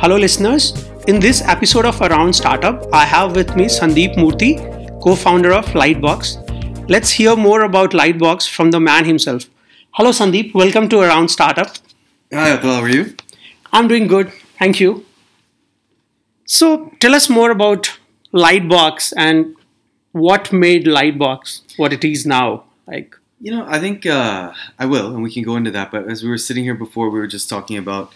Hello, listeners. In this episode of Around Startup, I have with me Sandeep Murthy, co founder of Lightbox. Let's hear more about Lightbox from the man himself. Hello, Sandeep. Welcome to Around Startup. Hi, Atul. How are you? I'm doing good. Thank you. So, tell us more about Lightbox and what made Lightbox what it is now. Like, You know, I think uh, I will, and we can go into that. But as we were sitting here before, we were just talking about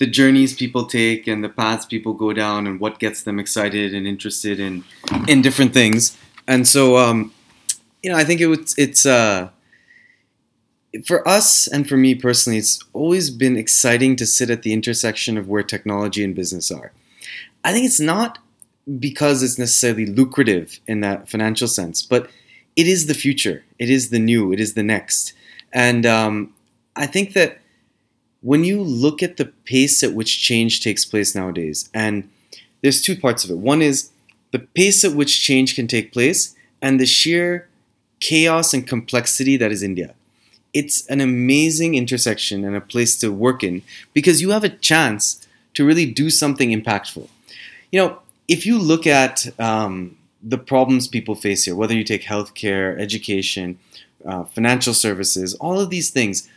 the journeys people take and the paths people go down, and what gets them excited and interested in in different things. And so, um, you know, I think it was it's uh, for us and for me personally, it's always been exciting to sit at the intersection of where technology and business are. I think it's not because it's necessarily lucrative in that financial sense, but it is the future. It is the new. It is the next. And um, I think that when you look at the pace at which change takes place nowadays, and there's two parts of it. One is the pace at which change can take place, and the sheer chaos and complexity that is India. It's an amazing intersection and a place to work in because you have a chance to really do something impactful. You know, if you look at um, the problems people face here, whether you take healthcare, education, uh, financial services, all of these things,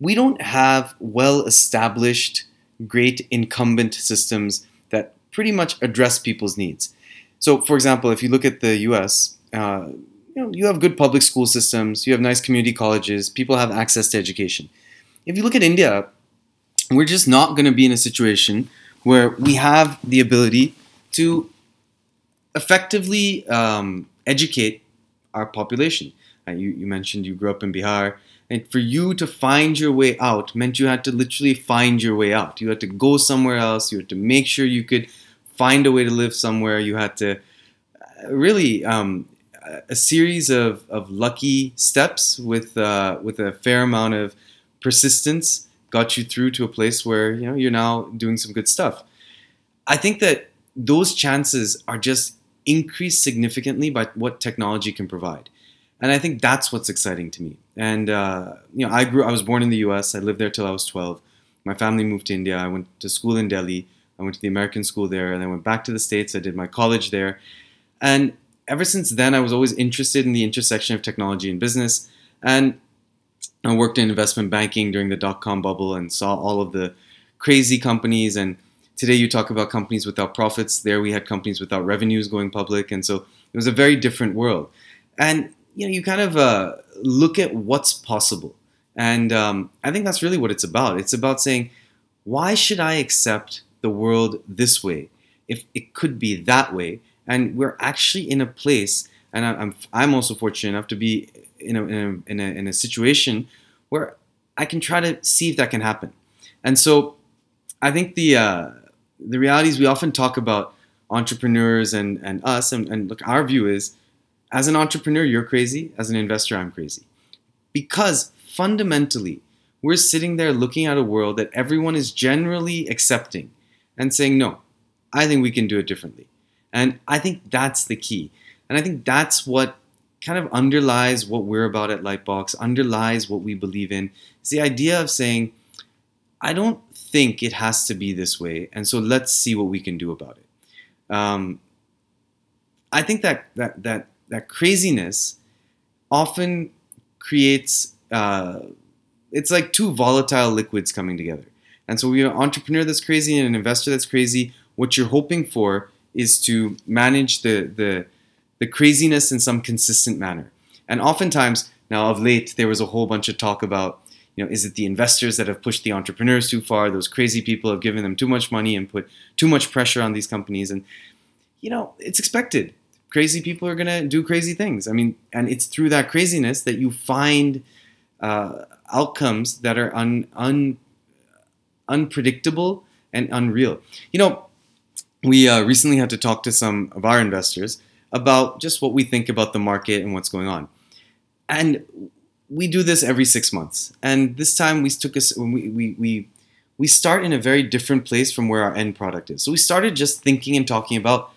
we don't have well established, great incumbent systems that pretty much address people's needs. So, for example, if you look at the US, uh, you know, you have good public school systems, you have nice community colleges, people have access to education. If you look at India, we're just not going to be in a situation where we have the ability to effectively um, educate our population. Uh, you, you mentioned you grew up in Bihar, and for you to find your way out meant you had to literally find your way out. You had to go somewhere else. You had to make sure you could find a way to live somewhere. You had to uh, really um, a series of, of lucky steps with uh, with a fair amount of persistence got you through to a place where you know you're now doing some good stuff. I think that those chances are just increased significantly by what technology can provide, and I think that's what's exciting to me. And uh, you know, I grew. I was born in the U.S. I lived there till I was 12. My family moved to India. I went to school in Delhi. I went to the American school there, and then went back to the states. I did my college there, and ever since then, I was always interested in the intersection of technology and business. And I worked in investment banking during the dot com bubble and saw all of the crazy companies. And today, you talk about companies without profits. There, we had companies without revenues going public. And so, it was a very different world. And you know, you kind of uh, look at what's possible. And um, I think that's really what it's about. It's about saying, why should I accept the world this way if it could be that way? and we're actually in a place and i'm, I'm also fortunate enough to be in a, in a, in a, in a situation where i can try to see if that can happen and so i think the uh, the reality is we often talk about entrepreneurs and, and us and, and look our view is as an entrepreneur you're crazy as an investor i'm crazy because fundamentally we're sitting there looking at a world that everyone is generally accepting and saying no i think we can do it differently and I think that's the key. And I think that's what kind of underlies what we're about at Lightbox, underlies what we believe in. It's the idea of saying, I don't think it has to be this way, and so let's see what we can do about it. Um, I think that that that that craziness often creates uh, it's like two volatile liquids coming together. And so, we an entrepreneur that's crazy and an investor that's crazy. What you're hoping for is to manage the, the, the craziness in some consistent manner. And oftentimes, now of late, there was a whole bunch of talk about, you know, is it the investors that have pushed the entrepreneurs too far? Those crazy people have given them too much money and put too much pressure on these companies. And, you know, it's expected. Crazy people are to do crazy things. I mean, and it's through that craziness that you find uh, outcomes that are un, un, unpredictable and unreal. You know, we uh, recently had to talk to some of our investors about just what we think about the market and what's going on. And we do this every six months. And this time we took us we, we, we, we start in a very different place from where our end product is. So we started just thinking and talking about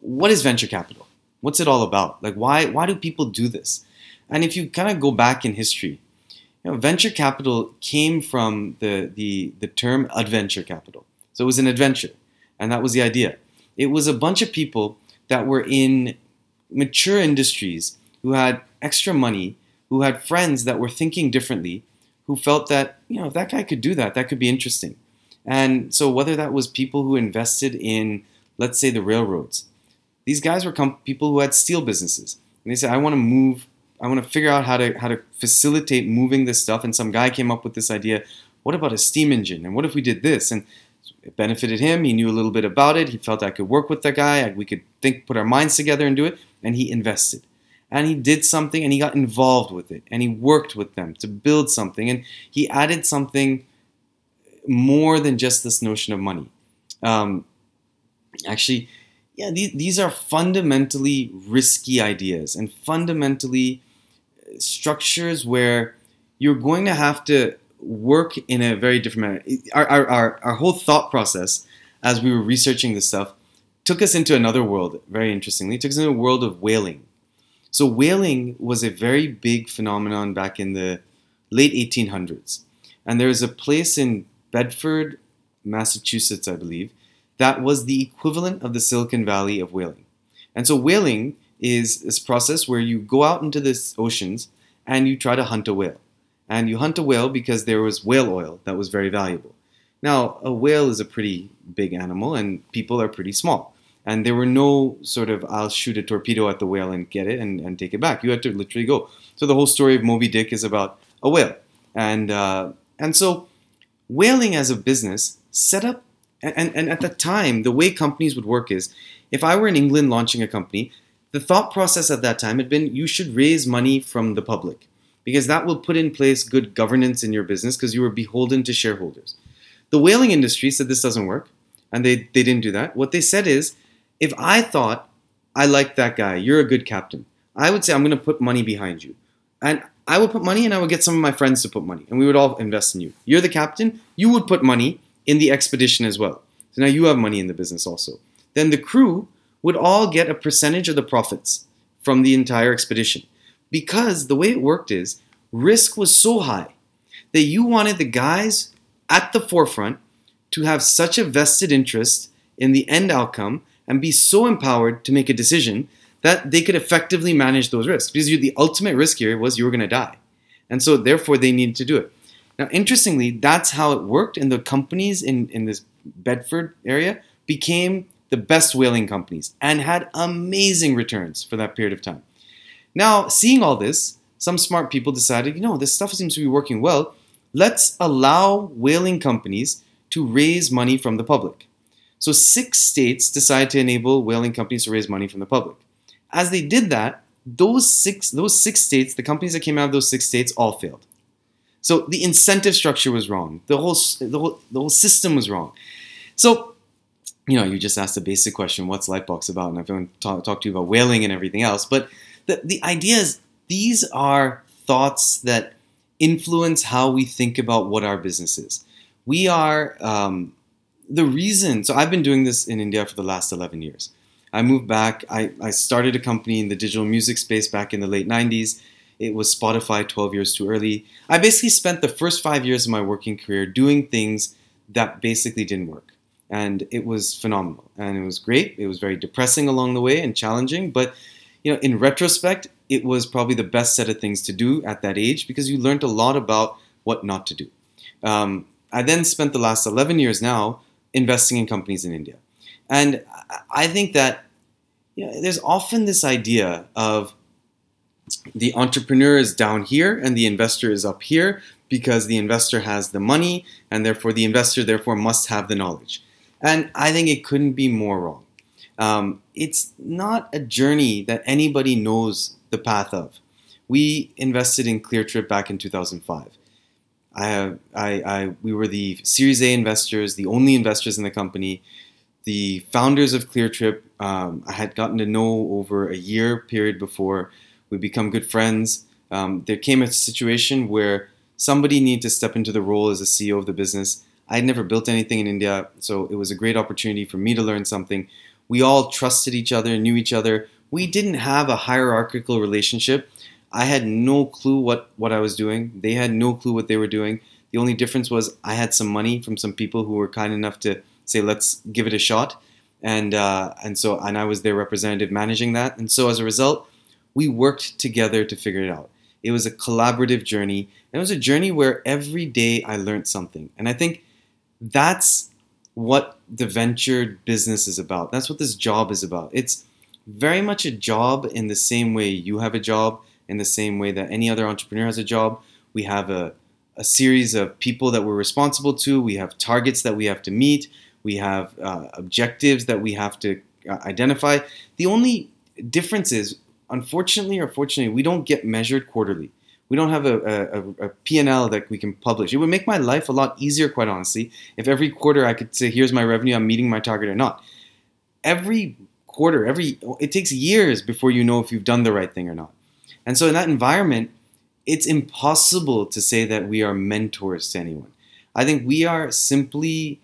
what is venture capital? What's it all about? Like why why do people do this? And if you kind of go back in history, you know, venture capital came from the, the, the term adventure capital. So it was an adventure, and that was the idea. It was a bunch of people that were in mature industries who had extra money, who had friends that were thinking differently, who felt that, you know, if that guy could do that, that could be interesting. And so whether that was people who invested in, let's say, the railroads, these guys were com- people who had steel businesses. And they said, I want to move, I want to figure out how to, how to facilitate moving this stuff. And some guy came up with this idea, what about a steam engine? And what if we did this? And it benefited him. He knew a little bit about it. He felt I could work with the guy. We could think, put our minds together and do it. And he invested and he did something and he got involved with it and he worked with them to build something and he added something more than just this notion of money. Um, actually, yeah, these, these are fundamentally risky ideas and fundamentally uh, structures where you're going to have to work in a very different manner. Our, our, our, our whole thought process as we were researching this stuff took us into another world, very interestingly. It took us into a world of whaling so whaling was a very big phenomenon back in the late 1800s. And there was a place in Bedford, Massachusetts, I believe, that was the equivalent of the Silicon Valley of whaling. And so whaling is this process where you go out into the oceans and you try to hunt a whale. And you hunt a whale because there was whale oil that was very valuable. Now, a whale is a pretty big animal and people are pretty small and there were no sort of I'll shoot a torpedo at the whale and get it and, and take it back. You had to literally go. So the whole story of Moby Dick is about a whale, and uh, and so whaling as a business set up and, and at the time the way companies would work is if I were in England launching a company, the thought process at that time had been you should raise money from the public because that will put in place good governance in your business because you were beholden to shareholders. The whaling industry said this doesn't work, and they, they didn't do that. What they said is if I thought I like that guy, you're a good captain, I would say I'm going to put money behind you. And I would put money and I would get some of my friends to put money and we would all invest in you. You're the captain, you would put money in the expedition as well. So now you have money in the business also. Then the crew would all get a percentage of the profits from the entire expedition. Because the way it worked is risk was so high that you wanted the guys at the forefront to have such a vested interest in the end outcome and be so empowered to make a decision that they could effectively manage those risks. Because the ultimate risk here was you were going to die. And so therefore they needed to do it. Now, interestingly, that's how it worked, and the companies in, in this Bedford area became the best whaling companies and had amazing returns for that period of time. Now, seeing all this, some smart people decided, you know, this stuff seems to be working well. Let's allow whaling companies to raise money from the public. So six states decided to enable whaling companies to raise money from the public. As they did that, those six those six states, the companies that came out of those six states, all failed. So the incentive structure was wrong. The whole the whole, the whole system was wrong. So you know, you just asked a basic question: What's Lightbox about? And I've been talk, talk to you about whaling and everything else. But the the idea is these are thoughts that influence how we think about what our business is. We are um, the reason, so I've been doing this in India for the last 11 years. I moved back. I, I started a company in the digital music space back in the late 90s. It was Spotify 12 years too early. I basically spent the first five years of my working career doing things that basically didn't work. And it was phenomenal. And it was great. It was very depressing along the way and challenging. But you know, in retrospect, it was probably the best set of things to do at that age because you learned a lot about what not to do. Um, I then spent the last 11 years now investing in companies in India. And I think that you know, there's often this idea of the entrepreneur is down here and the investor is up here because the investor has the money and therefore the investor therefore must have the knowledge. And I think it couldn't be more wrong. Um, it's not a journey that anybody knows the path of. We invested in ClearTrip back in 2005. I I, I we were the Series A investors, the only investors in the company. The founders of ClearTrip, um, I had gotten to know over a year period before we become good friends. Um, there came a situation where somebody needed to step into the role as a CEO of the business. I had never built anything in India, so it was a great opportunity for me to learn something. We all trusted each other, knew each other. We didn't have a hierarchical relationship I had no clue what, what I was doing. They had no clue what they were doing. The only difference was I had some money from some people who were kind enough to say, let's give it a shot. And, uh, and so, and I was their representative managing that. And so as a result, we worked together to figure it out. It was a collaborative journey. And it was a journey where every day I learned something. And I think that's what the venture business is about. That's what this job is about. It's very much a job in the same way you have a job, in the same way that any other entrepreneur has a job. We have a, a series of people that we're responsible to, we have targets that we have to meet, we have uh, objectives that we have to uh, identify. The only difference is, unfortunately or fortunately, we don't get measured quarterly. We don't have a, a, a P&L that we can publish. It would make my life a lot easier, quite honestly, if every quarter I could say, here's my revenue, I'm meeting my target or not. Every quarter, every it takes years before you know if you've done the right thing or not. And so in that environment, it's impossible to say that we are mentors to anyone. I think we are simply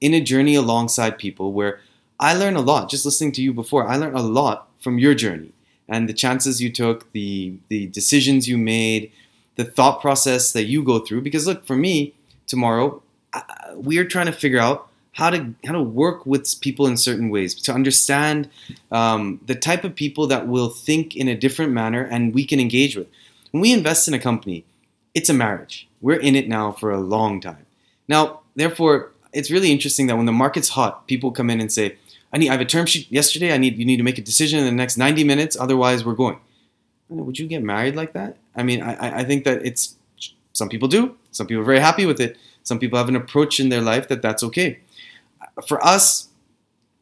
in a journey alongside people where I learn a lot just listening to you before. I learned a lot from your journey and the chances you took, the the decisions you made, the thought process that you go through because look, for me, tomorrow we are trying to figure out how to how to work with people in certain ways to understand um, the type of people that will think in a different manner and we can engage with. When we invest in a company, it's a marriage. We're in it now for a long time. Now, therefore, it's really interesting that when the market's hot, people come in and say, "I need I have a term sheet yesterday. I need you need to make a decision in the next 90 minutes. Otherwise, we're going." Would you get married like that? I mean, I, I think that it's some people do. Some people are very happy with it. Some people have an approach in their life that that's okay for us,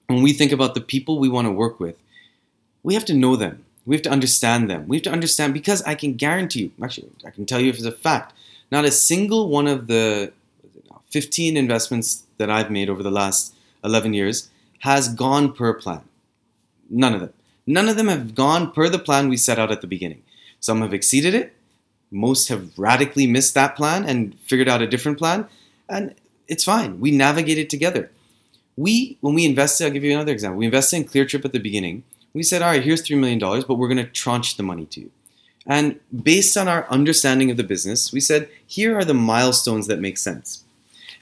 when we think about the people we want to work with, we have to know them. We have to understand them. We have to understand because I can guarantee you, actually, I can tell you if it's a fact, not a single one of the 15 investments that I've made over the last 11 years has gone per plan. None of them. None of them have gone per the plan we set out at the beginning. Some have exceeded it. Most have radically missed that plan and figured out a different plan. And it's fine. We navigate it together we when we invested, I'll give you another example. We invested in Cleartrip at the beginning. We said, all right, here's three million dollars, but we're going to tranche the money to you. And based on our understanding of the business, we said, here are the milestones that make sense.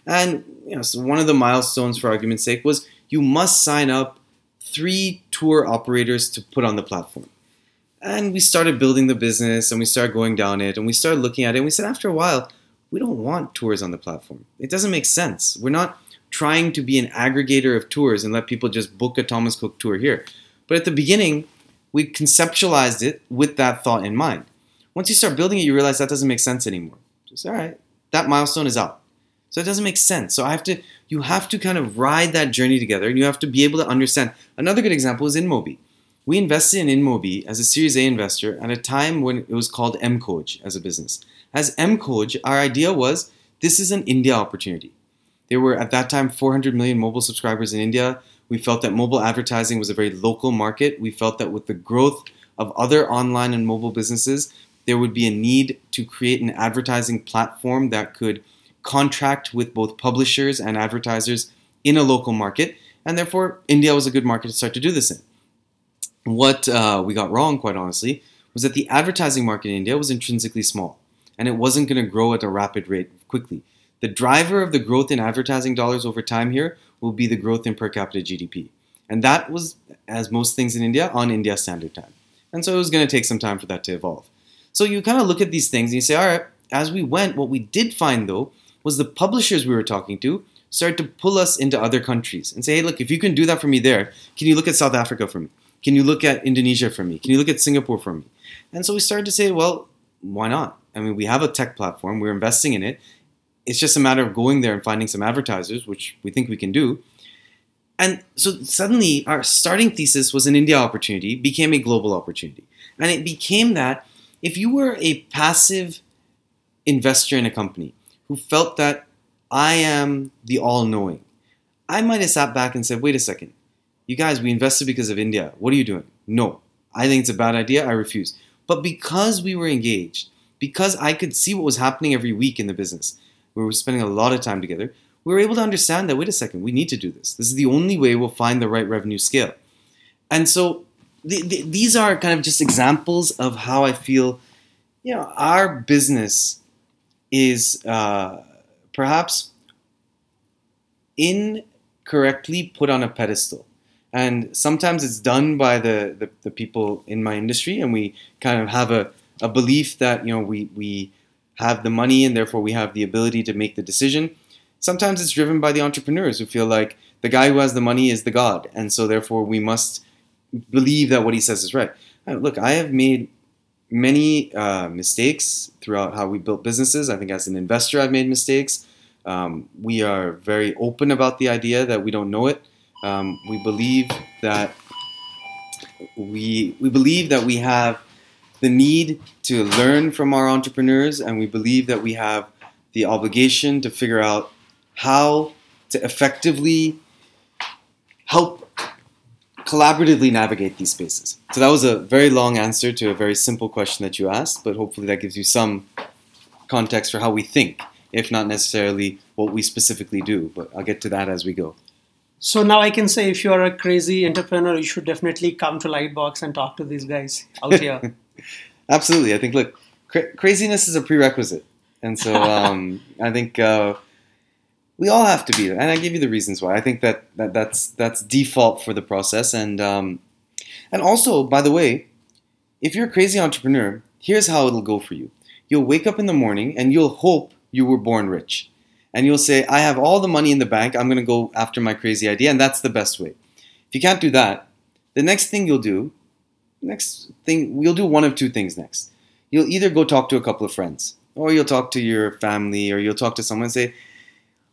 And you know, so one of the milestones, for argument's sake, was you must sign up three tour operators to put on the platform. And we started building the business and we started going down it and we started looking at it and we said after a while, we don't want tours on the platform. It doesn't make sense. We're not trying to be an aggregator of tours and let people just book a Thomas Cook tour here. But at the beginning, we conceptualized it with that thought in mind. Once you start building it, you realize that doesn't make sense anymore. Just all right, that milestone is out. So it doesn't make sense. So I have to you have to kind of ride that journey together and you have to be able to understand. Another good example is InMobi. We invested in InMobi as a Series A investor at a time when it was called mKhoj as a business. As mKhoj, our idea was this is an India opportunity. There were at that time 400 million mobile subscribers in India. We felt that mobile advertising was a very local market. We felt that with the growth of other online and mobile businesses, there would be a need to create an advertising platform that could contract with both publishers and advertisers in a local market. And therefore, India was a good market to start to do this in. What uh, we got wrong, quite honestly, was that the advertising market in India was intrinsically small and it wasn't going to grow at a rapid rate quickly. The driver of the growth in advertising dollars over time here will be the growth in per capita GDP. And that was, as most things in India, on India Standard Time. And so it was going to take some time for that to evolve. So you kind of look at these things and you say, all right, as we went, what we did find though was the publishers we were talking to started to pull us into other countries and say, hey, look, if you can do that for me there, can you look at South Africa for me? Can you look at Indonesia for me? Can you look at Singapore for me? And so we started to say, well, why not? I mean, we have a tech platform, we're investing in it, it's just a matter of going there and finding some advertisers, which we think we can do. And so suddenly our starting thesis was an India opportunity, became a global opportunity. And it became that if you were a passive investor in a company who felt that I am the all knowing, I might have sat back and said, wait a second, you guys, we invested because of India. What are you doing? No, I think it's a bad idea. I refuse. But because we were engaged, because I could see what was happening every week in the business, we were spending a lot of time together, we were able to understand that wait a second, we need to do this. This is the only way we'll find the right revenue scale. And so the, the, these are kind of just examples of how I feel, you know, our business is uh, perhaps incorrectly put on a pedestal. And sometimes it's done by the, the, the people in my industry, and we kind of have a, a belief that you know we, we have the money and therefore we have the ability to make the decision. Sometimes it's driven by the entrepreneurs who feel like the guy who has the money is the god, and so therefore we must believe that what he says is right. Look, I have made many uh, mistakes throughout how we built businesses. I think as an investor, I've made mistakes. Um, we are very open about the idea that we don't know it. Um, we believe that we we believe that we have the need to learn from our entrepreneurs, and we believe that we have the obligation to figure out how to effectively help collaboratively navigate these spaces. So that was a very long answer to a very simple question that you asked, but hopefully that gives you some context for how we think, if not necessarily what we specifically do. But I'll get to that as we go. So now I can say if you are a crazy entrepreneur, you should definitely come to Lightbox and talk to these guys out here. Absolutely. I think, look, cra- craziness is a prerequisite. And so um, I think uh, we all have to be there, and I give you the reasons why. I think that, that that's that's default for the process, and um, and also, by the way, if you're a crazy entrepreneur, here's how it'll go for you. You'll wake up in the morning and you'll hope you were born rich, and you'll say, "I have all the money in the bank. I'm going to go after my crazy idea," and that's the best way. If you can't do that, the next thing you'll do, next thing you'll do one of two things next. You'll either go talk to a couple of friends, or you'll talk to your family, or you'll talk to someone and say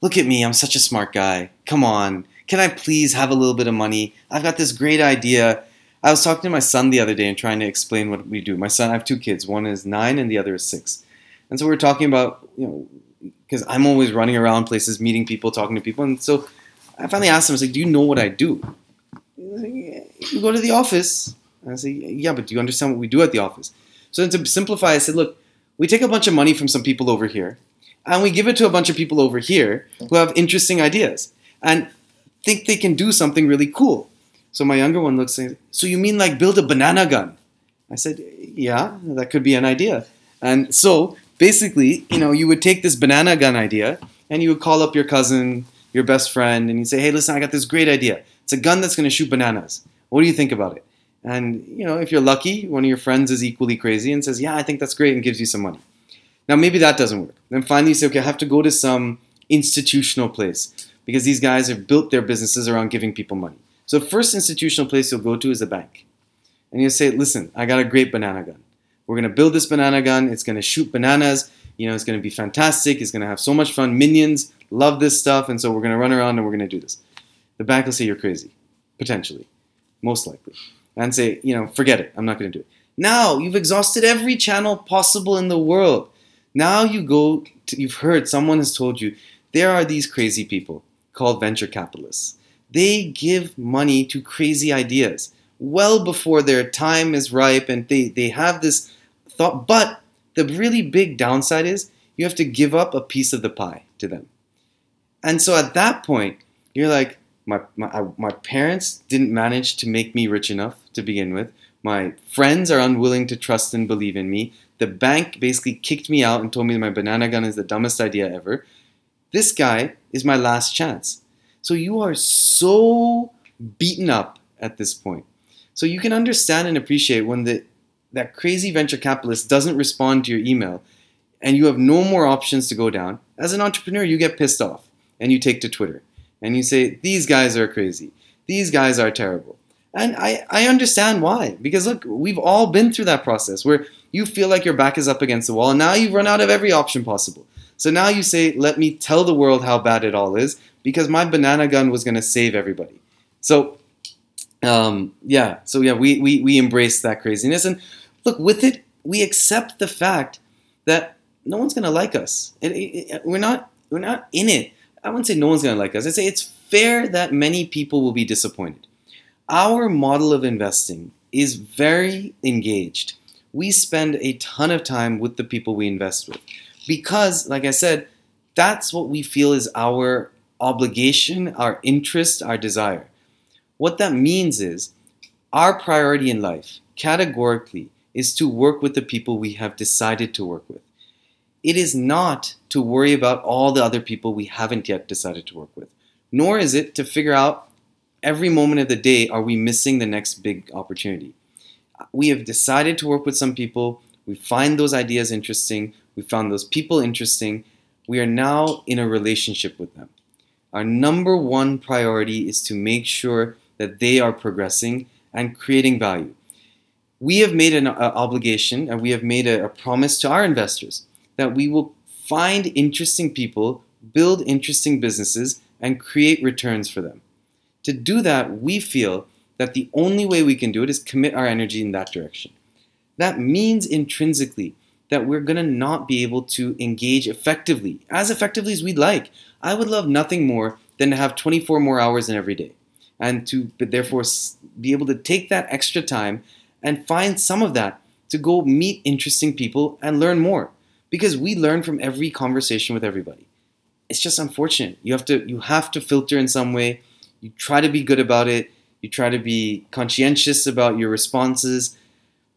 Look at me, I'm such a smart guy. Come on, can I please have a little bit of money? I've got this great idea. I was talking to my son the other day and trying to explain what we do. My son, I have two kids. One is nine and the other is six. And so we are talking about, you know, because I'm always running around places, meeting people, talking to people. And so I finally asked him, I was like, do you know what I do? Like, You go to the office. And I say, yeah, but do you understand what we do at the office? So to simplify, I said, look, we take a bunch of money from some people over here and we give it to a bunch of people over here who have interesting ideas and think they can do something really cool. So my younger one looks and so you mean like build a banana gun? I said, yeah, that could be an idea. And so basically, you know, you would take this banana gun idea and you would call up your cousin, your best friend, and you say, hey, listen, I got this great idea. It's a gun that's going to shoot bananas. What do you think about it? And you know, if you're lucky, one of your friends is equally crazy and says, yeah, I think that's great, and gives you some money. Now, maybe that doesn't work. Then finally you say, okay, I have to go to some institutional place because these guys have built their businesses around giving people money. So the first institutional place you'll go to is a bank. And you'll say, listen, I got a great banana gun. We're going to build this banana gun. It's going to shoot bananas. You know, it's going to be fantastic. It's going to have so much fun. Minions love this stuff. And so we're going to run around and we're going to do this. The bank will say you're crazy, potentially, most likely. And say, you know, forget it. I'm not going to do it. Now you've exhausted every channel possible in the world. Now you go, to, you've heard, someone has told you, there are these crazy people called venture capitalists. They give money to crazy ideas well before their time is ripe and they, they have this thought. But the really big downside is you have to give up a piece of the pie to them. And so at that point, you're like, my, my, my parents didn't manage to make me rich enough to begin with. My friends are unwilling to trust and believe in me. The bank basically kicked me out and told me my banana gun is the dumbest idea ever. This guy is my last chance. So you are so beaten up at this point. So you can understand and appreciate when the that crazy venture capitalist doesn't respond to your email and you have no more options to go down. As an entrepreneur, you get pissed off and you take to Twitter and you say, These guys are crazy. These guys are terrible. And I, I understand why. Because look, we've all been through that process where you feel like your back is up against the wall, and now you've run out of every option possible. So now you say, let me tell the world how bad it all is, because my banana gun was going to save everybody. So, um, yeah, so yeah, we, we, we embrace that craziness. And look, with it, we accept the fact that no one's going to like us. It, it, it, we're, not, we're not in it. I wouldn't say no one's going to like us. I'd say it's fair that many people will be disappointed. Our model of investing is very engaged we spend a ton of time with the people we invest with. Because, like I said, that's what we feel is our obligation, our interest, our desire. What that means is our priority in life, categorically, is to work with the people we have decided to work with. It is not to worry about all the other people we haven't yet decided to work with. nor is it to figure out every moment of the day are we missing the next big opportunity. We have decided to work with some people. We find those ideas interesting. We found those people interesting. We are now in a relationship with them. Our number one priority is to make sure that they are progressing and creating value. We have made an uh, obligation and we have made a, a promise to our investors that we will find interesting people, build interesting businesses, and create returns for them. To do that, we feel that the only way we can do it is commit our energy in that direction. That means intrinsically that we're going to not be able to engage effectively, as effectively as we'd like. I would love nothing more than to have 24 more hours in every day and to therefore be able to take that extra time and find some of that to go meet interesting people and learn more because we learn from every conversation with everybody. It's just unfortunate. You have to you have to filter in some way. You try to be good about it. You try to be conscientious about your responses.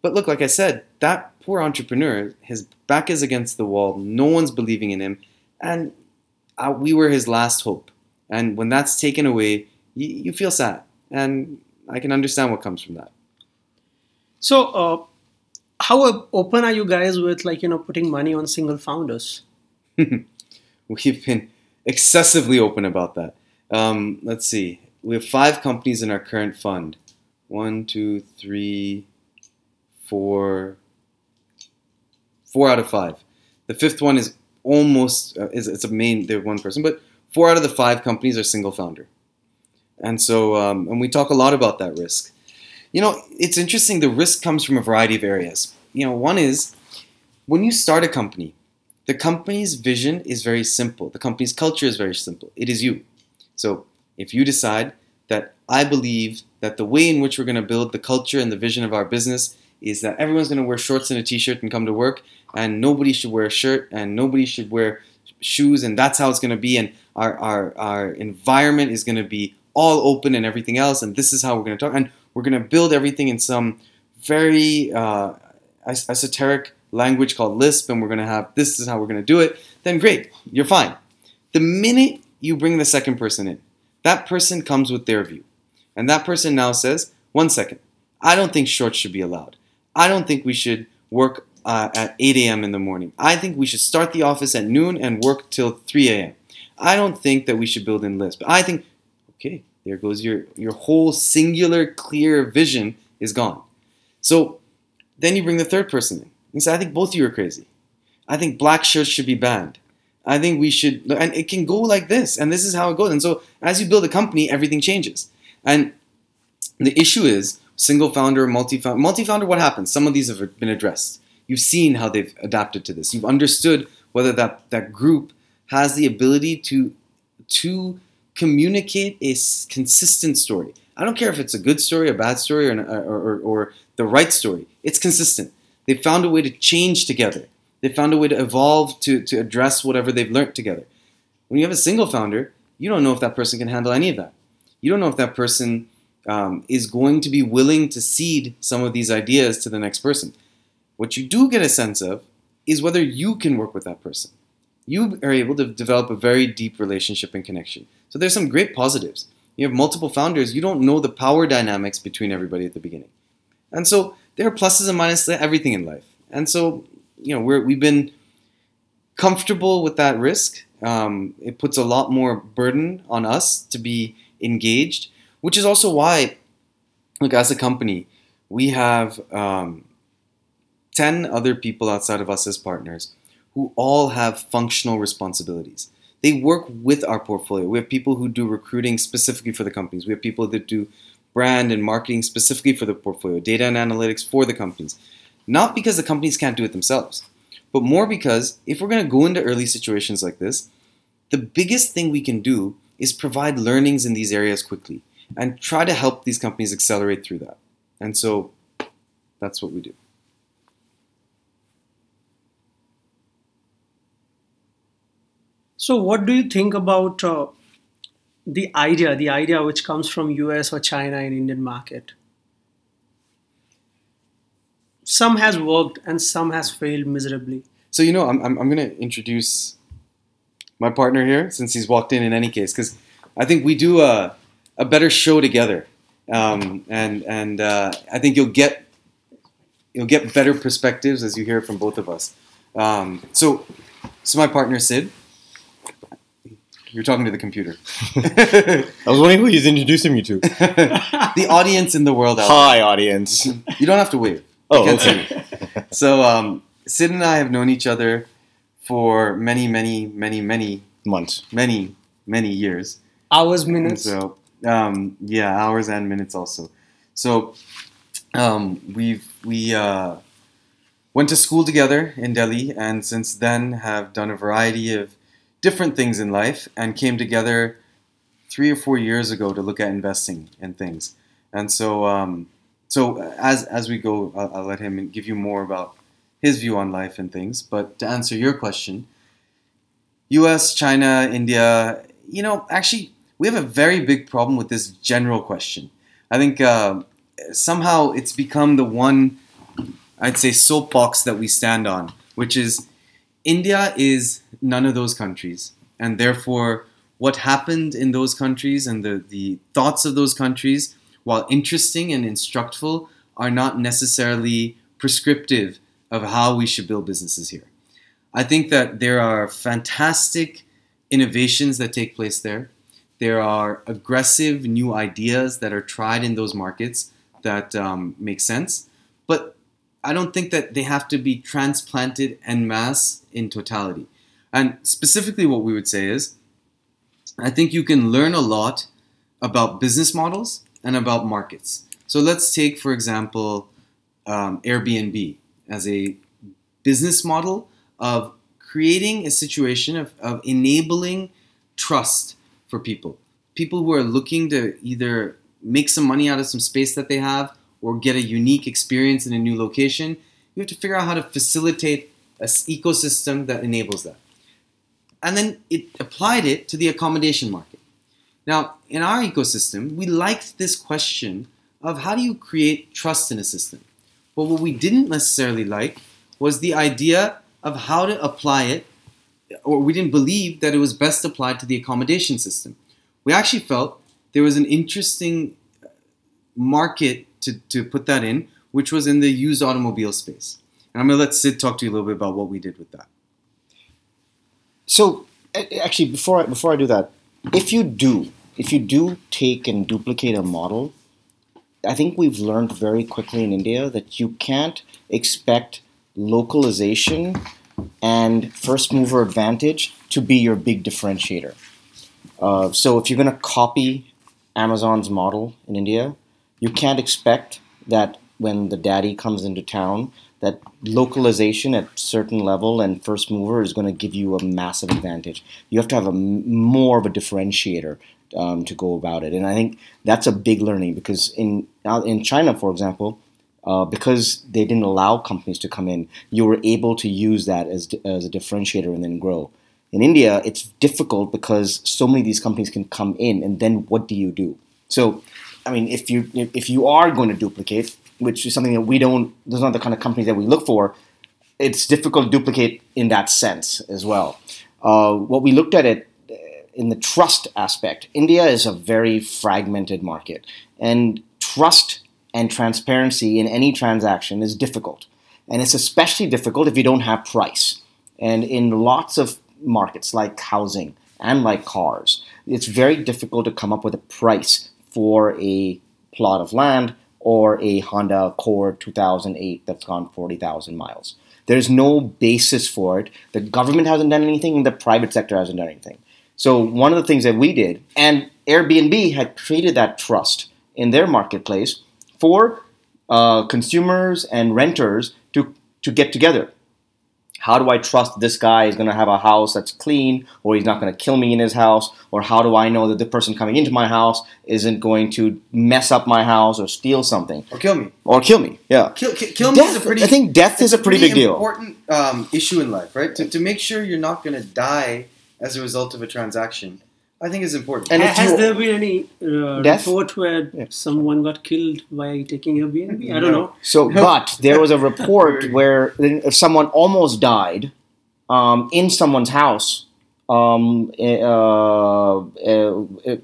But look, like I said, that poor entrepreneur, his back is against the wall. No one's believing in him, and uh, we were his last hope. And when that's taken away, you, you feel sad, and I can understand what comes from that. So, uh, how open are you guys with like you know putting money on single founders? We've been excessively open about that. Um, let's see. We have five companies in our current fund. One, two, three, four, four out of five. The fifth one is almost uh, is it's a main they're one person, but four out of the five companies are single founder, and so um, and we talk a lot about that risk. You know, it's interesting. The risk comes from a variety of areas. You know, one is when you start a company, the company's vision is very simple. The company's culture is very simple. It is you. So if you decide that I believe that the way in which we're going to build the culture and the vision of our business is that everyone's going to wear shorts and a t-shirt and come to work and nobody should wear a shirt and nobody should wear shoes and that's how it's going to be and our, our, our environment is going to be all open and everything else and this is how we're going to talk and we're going to build everything in some very uh, esoteric language called lisp and we're going to have this is how we're going to do it then great you're fine. The minute you bring the second person in that person comes with their view and that person now says one second i don't think shorts should be allowed I don't think we should work uh, at 8 a.m. in the morning. I think we should start the office at noon and work till 3 a.m. I don't think that we should build in Lisp. I think, okay, there goes your, your whole singular, clear vision is gone. So then you bring the third person in. You say, I think both of you are crazy. I think black shirts should be banned. I think we should, and it can go like this, and this is how it goes. And so as you build a company, everything changes. And the issue is, single founder, multi founder. Multi founder, what happens? Some of these have been addressed. You've seen how they've adapted to this. You've understood whether that, that group has the ability to, to communicate a consistent story. I don't care if it's a good story, a bad story, or, or, or, or the right story. It's consistent. They found a way to change together. They found a way to evolve to, to address whatever they've learned together. When you have a single founder, you don't know if that person can handle any of that. You don't know if that person um, is going to be willing to cede some of these ideas to the next person. What you do get a sense of is whether you can work with that person. You are able to develop a very deep relationship and connection. So there's some great positives. You have multiple founders, you don't know the power dynamics between everybody at the beginning. And so there are pluses and minuses to everything in life. And so, you know, we're, we've been comfortable with that risk. Um, it puts a lot more burden on us to be engaged which is also why, look, as a company, we have um, 10 other people outside of us as partners who all have functional responsibilities. They work with our portfolio. We have people who do recruiting specifically for the companies. We have people that do brand and marketing specifically for the portfolio, data and analytics for the companies. Not because the companies can't do it themselves, but more because if we're going to go into early situations like this, the biggest thing we can do is provide learnings in these areas quickly and try to help these companies accelerate through that. And so that's what we do. So, what do you think about uh, the idea, the idea which comes from US or China in Indian market? Some has worked and some has failed miserably. So, you know, I'm, I'm, I'm going to introduce my partner here since he's walked in in any case, because I think we do a, a better show together, um, and and uh, I think you'll get you'll get better perspectives as you hear from both of us. Um, so, so my partner Sid, you're talking to the computer. I was wondering who he's introducing me to. the audience in the world out Hi, audience. You don't have to wave. Oh, okay. So, um, Sid and I have known each other for many, many, many, many, Months. many, many years. Hours, And minutes. so, um, yeah, hours and minutes also. So, um, we've we uh, went to school together in Delhi, and since then have done a variety of different things in life, and came together three or four years ago to look at investing and things. And so, um, so as as we go, I'll, I'll let him give you more about his view on life and things. But to answer your question, U.S., China, India, you know, actually, we have a very big problem with this general question. I think uh, somehow it's become the one, I'd say, soapbox that we stand on, which is India is none of those countries, and therefore, what happened in those countries and the, the thoughts of those countries, while interesting and instructful, are not necessarily prescriptive of how we should build businesses here. I think that there are fantastic innovations that take place there. There are aggressive new ideas that are tried in those markets that um, make sense, but I don't think that they have to be transplanted en masse in totality. And specifically, what we would say is I think you can learn a lot about business models and about markets. So let's take, for example, um, Airbnb as a business model of creating a situation of, of enabling trust for people. People who are looking to either make some money out of some space that they have or get a unique experience in a new location, you have to figure out how to facilitate an ecosystem that enables that. And then it applied it to the accommodation market. Now, in our ecosystem, we liked this question of how do you create trust in a system? But what we didn't necessarily like was the idea of how to apply it, or we didn't believe that it was best applied to the accommodation system. We actually felt there was an interesting uh, market to, to put that in, which was in the used automobile space. And I'm going to let Sid talk to you a little bit about what we did with that. So, actually, before I, before I do that, if you do, if you do take and duplicate a model, I think we've learned very quickly in India that you can't expect localization and first mover advantage to be your big differentiator. Uh, so if you're going to copy Amazon's model in India, you can't expect that when the daddy comes into town, that localization at certain level and first mover is going to give you a massive advantage. You have to have a more of a differentiator um, to go about it, and I think that's a big learning because in in China, for example, uh, because they didn't allow companies to come in, you were able to use that as, as a differentiator and then grow. In India, it's difficult because so many of these companies can come in, and then what do you do? So, I mean, if you if you are going to duplicate, which is something that we don't, those are not the kind of companies that we look for. It's difficult to duplicate in that sense as well. Uh, what we looked at it uh, in the trust aspect, India is a very fragmented market, and trust and transparency in any transaction is difficult. And it's especially difficult if you don't have price. And in lots of markets like housing and like cars, it's very difficult to come up with a price for a plot of land or a Honda Accord 2008 that's gone 40,000 miles. There's no basis for it. The government hasn't done anything, and the private sector hasn't done anything. So, one of the things that we did, and Airbnb had created that trust in their marketplace for uh, consumers and renters to, to get together. How do I trust this guy is going to have a house that's clean, or he's not going to kill me in his house? Or how do I know that the person coming into my house isn't going to mess up my house or steal something Or kill me. or kill me? Yeah, Kill, kill, kill me is a Death- pretty. I think death is a pretty big deal. important um, issue in life, right? To, to make sure you're not going to die as a result of a transaction, I think it's important. And Ha- if has there been any uh, Death? report where Yeah. someone got killed by taking Airbnb? I don't know. So, but there was a report where someone almost died um, in someone's house um, eh, uh, uh, uh,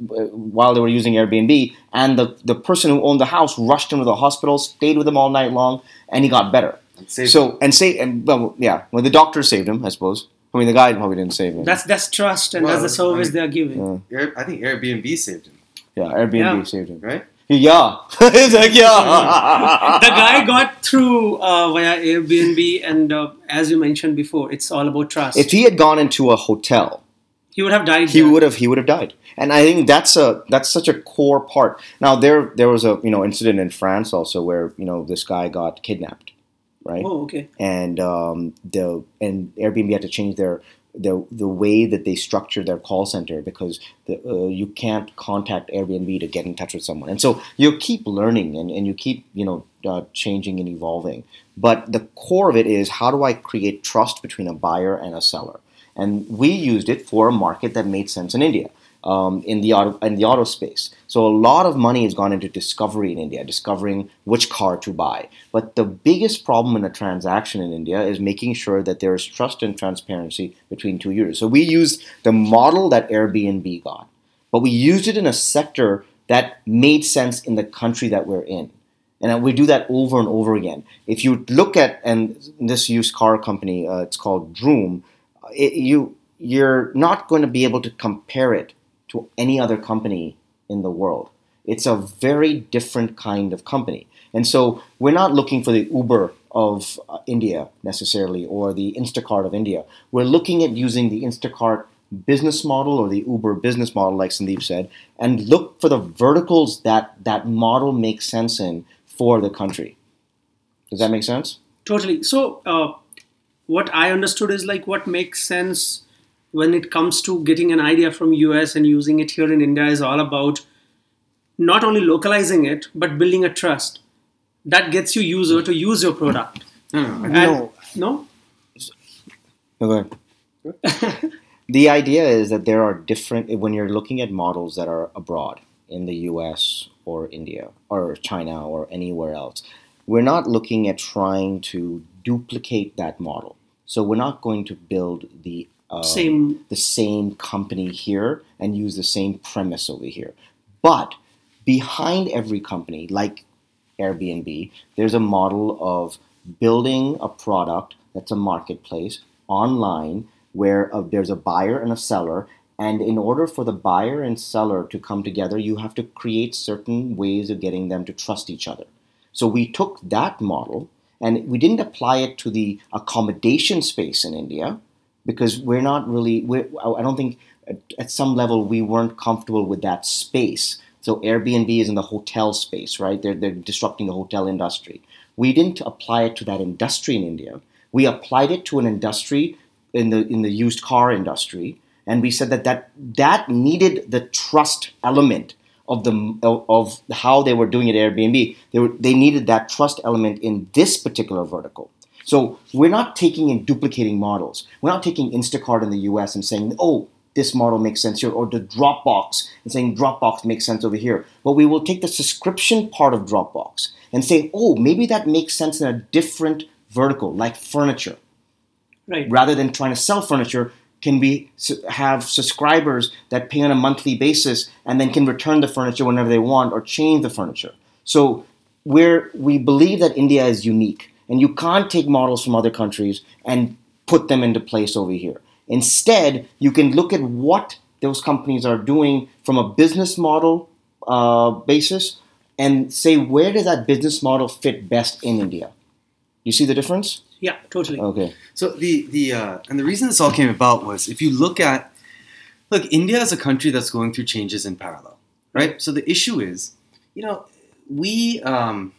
while they were using Airbnb, and the, the person who owned the house rushed him to the hospital, stayed with him all night long, and he got better. Saved so and say and well, yeah, well, the doctor saved him, I suppose. I mean, the guy probably didn't save him. That's that's trust and Well, that's the service I mean- they are giving. Yeah. Air, I think Airbnb saved him, yeah, Airbnb Yeah. saved him. right? Yeah, it's like yeah. the guy got through uh, via Airbnb, and uh, as you mentioned before, it's all about trust. If he had gone into a hotel, he would have died. he there. would have he would have died and i think that's a that's such a core part now there there was a you know incident in france also where you know this guy got kidnapped right? Oh, okay. and um, the and airbnb had to change their the the way that they structure their call center because the, uh, you can't contact airbnb to get in touch with someone. And so you keep learning and, and you keep you know uh, changing and evolving. But the core of it is how do i create trust between a buyer and a seller? And we used it for a market that made sense in India, um, in the auto in the auto space. So a lot of money has gone into discovery in India, discovering which car to buy. But the biggest problem in a transaction in India is making sure that there is trust and transparency between two users. So we used the model that Airbnb got, but we used it in a sector that made sense in the country that we're in. And we do that over and over again. If you look at and this used car company, uh, it's called Droom it, you you're not going to be able to compare it to any other company in the world. It's a very different kind of company, and so we're not looking for the Uber of uh, India necessarily or the Instacart of India. We're looking at using the Instacart business model or the Uber business model, like Sandeep said, and look for the verticals that that model makes sense in for the country. Does that make sense? Totally. So, uh, what I understood is like what makes sense when it comes to getting an idea from US and using it here in India is all about not only localizing it but building a trust that gets you user to use your product. No, no, And, No. no. No, go ahead. the idea is that there are different when you're looking at models that are abroad in the US or India or China or anywhere else. We're not looking at trying to duplicate that model. So we're not going to build the uh, Same. the same company here and use the same premise over here. But behind every company, like Airbnb, there's a model of building a product that's a marketplace online where uh, there's a buyer and a seller. And in order for the buyer and seller to come together, you have to create certain ways of getting them to trust each other. So we took that model and we didn't apply it to the accommodation space in India because we're not really, we're, I don't think at, some level we weren't comfortable with that space. So Airbnb is in the hotel space, right? They're, they're disrupting the hotel industry. We didn't apply it to that industry in India. We applied it to an industry in the in the used car industry, and we said that that, that needed the trust element of the of how they were doing it at Airbnb. They were, they needed that trust element in this particular vertical. So we're not taking and duplicating models. We're not taking Instacart in the US and saying, oh, this model makes sense here, or the Dropbox and saying Dropbox makes sense over here. But we will take the subscription part of Dropbox and say, oh, maybe that makes sense in a different vertical, like furniture. Right. Rather than trying to sell furniture, can we have subscribers that pay on a monthly basis and then can return the furniture whenever they want or change the furniture? So we're, we believe that India is unique, and you can't take models from other countries and put them into place over here. Instead, you can look at what those companies are doing from a business model uh, basis and say where does that business model fit best in India. You see the difference? Yeah, totally. Okay. So the the uh, and the reason this all came about was if you look at look, India is a country that's going through changes in parallel, right? So the issue is, you know, we um,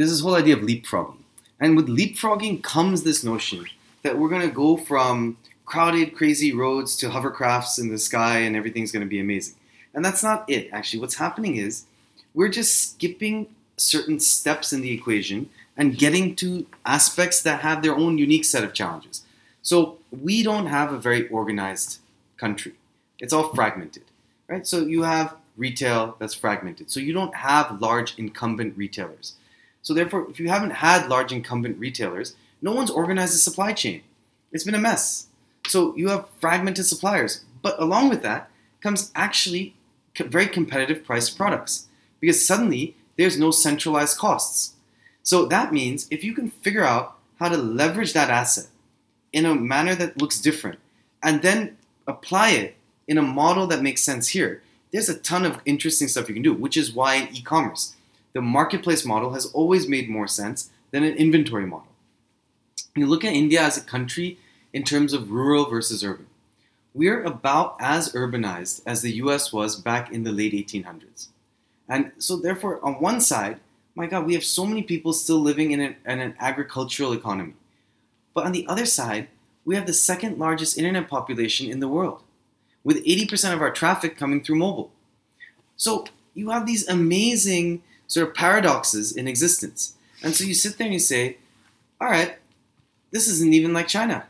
there's this whole idea of leapfrogging, and with leapfrogging comes this notion that we're going to go from crowded, crazy roads to hovercrafts in the sky, and everything's going to be amazing. And that's not it. Actually, what's happening is we're just skipping certain steps in the equation and getting to aspects that have their own unique set of challenges. So we don't have a very organized country. It's all fragmented, right? So you have retail that's fragmented. So you don't have large incumbent retailers. So therefore, if you haven't had large incumbent retailers, no one's organized the supply chain. It's been a mess. So you have fragmented suppliers. But along with that comes actually very competitive priced products because suddenly there's no centralized costs. So that means if you can figure out how to leverage that asset in a manner that looks different and then apply it in a model that makes sense here, there's a ton of interesting stuff you can do, which is why e commerce, the marketplace model has always made more sense than an inventory model. You look at India as a country in terms of rural versus urban. We're about as urbanized as the US was back in the late 1800s. And so, therefore, on one side, my God, we have so many people still living in an, in an agricultural economy. But on the other side, we have the second largest internet population in the world, with 80% of our traffic coming through mobile. So you have these amazing sort of paradoxes in existence. And so you sit there and you say, all right, this isn't even like China.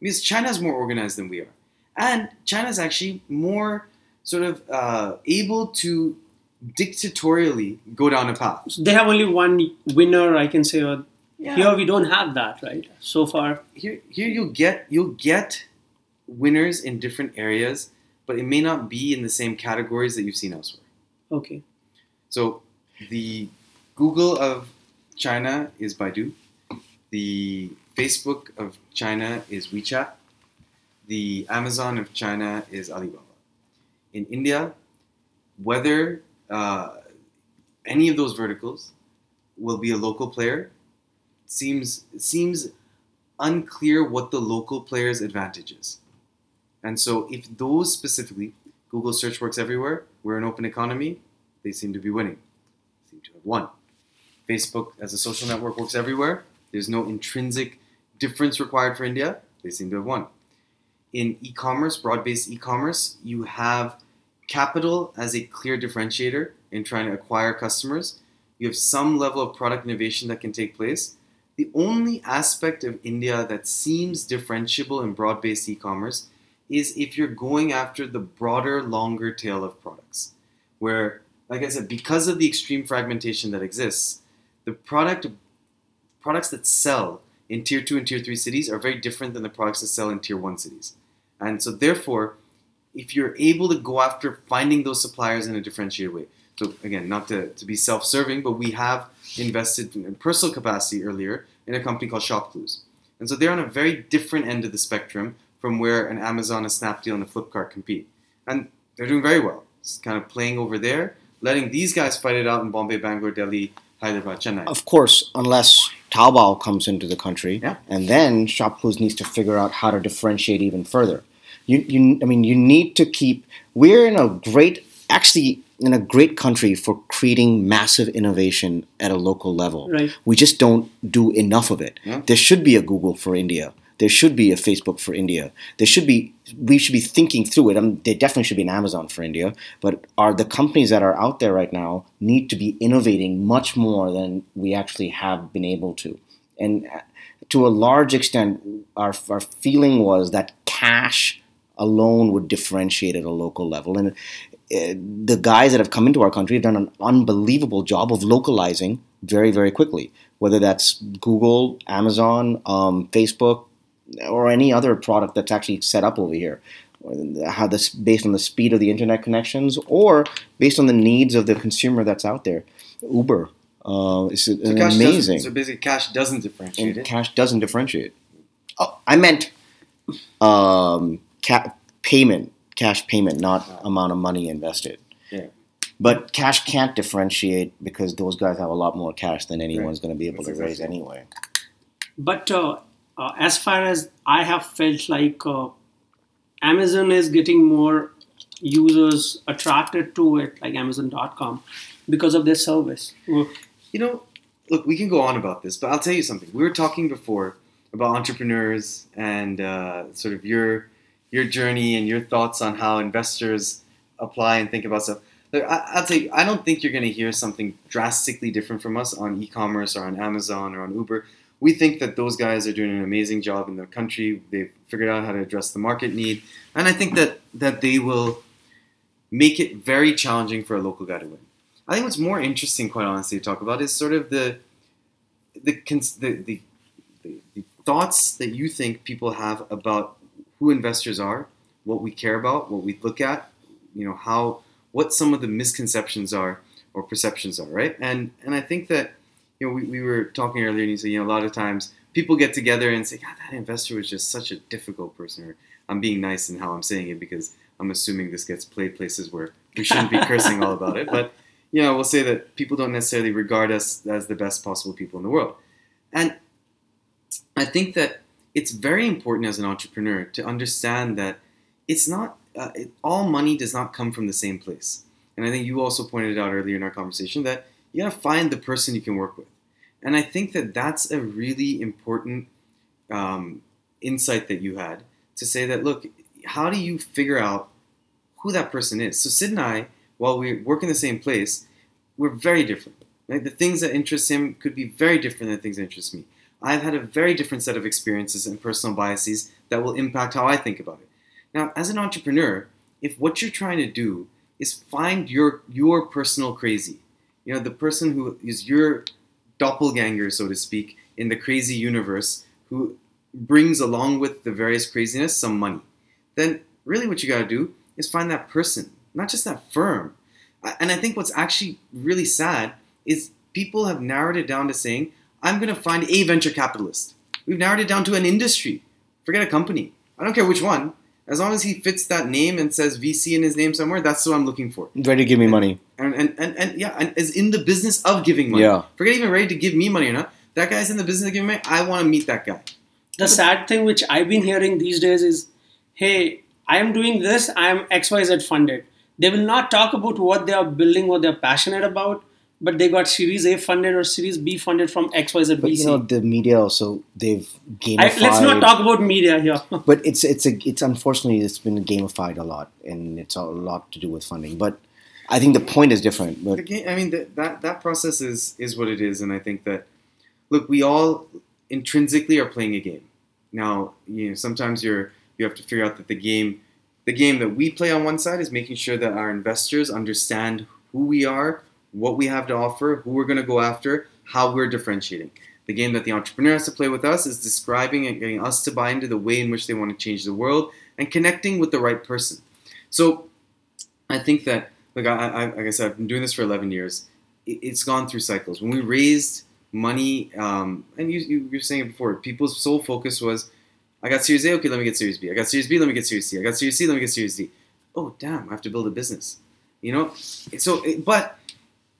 Because China is more organized than we are. And China is actually more sort of uh, able to dictatorially go down a path. They have only one winner, I can say. Or Yeah. Here we don't have that, right? So far, here here you'll get you'll get winners in different areas, but it may not be in the same categories that you've seen elsewhere. okay. So the Google of China is Baidu, the Facebook of China is WeChat, the Amazon of China is Alibaba. In India, whether uh, any of those verticals will be a local player seems seems unclear what the local player's advantage is. And so if those specifically, Google search works everywhere, we're an open economy, they seem to be winning. To have won. Facebook as a social network works everywhere. There's no intrinsic difference required for India. They seem to have won. In e-commerce, broad-based e-commerce, you have capital as a clear differentiator in trying to acquire customers. You have some level of product innovation that can take place. The only aspect of India that seems differentiable in broad-based e-commerce is if you're going after the broader, longer tail of products, where, like I said, because of the extreme fragmentation that exists, the product products that sell in tier two and tier three cities are very different than the products that sell in tier one cities. And so therefore, if you're able to go after finding those suppliers in a differentiated way. So again, not to, to be self-serving, but we have invested in personal capacity earlier in a company called ShopClues. And so they're on a very different end of the spectrum from where an Amazon, a Snapdeal, and a Flipkart compete. And they're doing very well. It's kind of playing over there, letting these guys fight it out in Bombay, Bangalore, Delhi, Hyderabad, Chennai. Of course, unless Taobao comes into the country, Yeah. and then ShopClues needs to figure out how to differentiate even further. You, you, I mean, you need to keep. We're in a great, actually, in a great country for creating massive innovation at a local level. Right. We just don't do enough of it. Yeah. There should be a Google for India. There should be a Facebook for India. There should be. We should be thinking through it. I mean, there definitely should be an Amazon for India. But are the companies that are out there right now need to be innovating much more than we actually have been able to? And uh, to a large extent, our our feeling was that cash alone would differentiate at a local level. And uh, the guys that have come into our country have done an unbelievable job of localizing very, very quickly. Whether that's Google, Amazon, um, Facebook, or any other product that's actually set up over here. How this based on the speed of the internet connections, or based on the needs of the consumer that's out there. Uber uh, is So cash amazing, So basically, cash doesn't differentiate and it. cash doesn't differentiate. Oh, I meant um, ca- payment, cash payment, not amount of money invested. Yeah. But cash can't differentiate because those guys have a lot more cash than anyone's going to be able That's to raise anyway. But uh, uh, as far as I have felt like uh, Amazon is getting more users attracted to it, like Amazon.com, because of their service. You know, look, we can go on about this, but I'll tell you something. We were talking before about entrepreneurs and uh, sort of your your journey and your thoughts on how investors apply and think about stuff. Look, I, I'll tell you, I don't think you're going to hear something drastically different from us on e-commerce or on Amazon or on Uber. We think that those guys are doing an amazing job in the country. They've figured out how to address the market need, and I think that that they will make it very challenging for a local guy to win. I think what's more interesting, quite honestly, to talk about is sort of the the the, the, the, the thoughts that you think people have about who investors are, what we care about, what we look at, you know, how what some of the misconceptions are or perceptions are, right? And and I think that you know we, we were talking earlier and you said you know a lot of times people get together and say, God, that investor was just such a difficult person. Or I'm being nice in how I'm saying it because I'm assuming this gets played places where we shouldn't be cursing all about it. But you know, we'll say that people don't necessarily regard us as the best possible people in the world. And I think that it's very important as an entrepreneur to understand that it's not uh, it, all money does not come from the same place. And I think you also pointed out earlier in our conversation that you got to find the person you can work with. And I think that that's a really important um, insight that you had to say that look, how do you figure out who that person is? So Sid and I, while we work in the same place, we're very different. Right? The things that interest him could be very different than the things that interest me. I've had a very different set of experiences and personal biases that will impact how I think about it. Now, as an entrepreneur, if what you're trying to do is find your your personal crazy, you know, the person who is your doppelganger, so to speak, in the crazy universe, who brings along with the various craziness some money, then really what you got to do is find that person, not just that firm. And I think what's actually really sad is people have narrowed it down to saying, I'm going to find a venture capitalist. We've narrowed it down to an industry. Forget a company. I don't care which one. As long as he fits that name and says VC in his name somewhere, that's what I'm looking for. Ready to give me money. And and, and, and yeah, and is in the business of giving money. Yeah. Forget even ready to give me money or not. That guy's in the business of giving money. I want to meet that guy. The sad thing which I've been hearing these days is, hey, I am doing this, I am XYZ funded. They will not talk about what they are building, what they're passionate about, but they got Series A funded or Series B funded from XYZ But VC. you know the media also they've I, let's not talk about media here. But it's it's a it's unfortunately it's been gamified a lot, and it's a lot to do with funding. But I think the point is different. The But game, I mean, that, that that process is is what it is, and I think that look, we all intrinsically are playing a game. Now, you know, sometimes you're you have to figure out that the game, the game that we play on one side is making sure that our investors understand who we are, what we have to offer, who we're going to go after, how we're differentiating. The game that the entrepreneur has to play with us is describing and getting us to buy into the way in which they want to change the world and connecting with the right person. So, I think that like I, I like I said, I've been doing this for 11 years. It, it's gone through cycles. When we raised money, um, and you, you were saying it before, people's sole focus was, I got Series A, okay, let me get Series B. I got Series B, let me get Series C. I got Series C, let me get Series D. Oh, damn, I have to build a business. You know, so it, but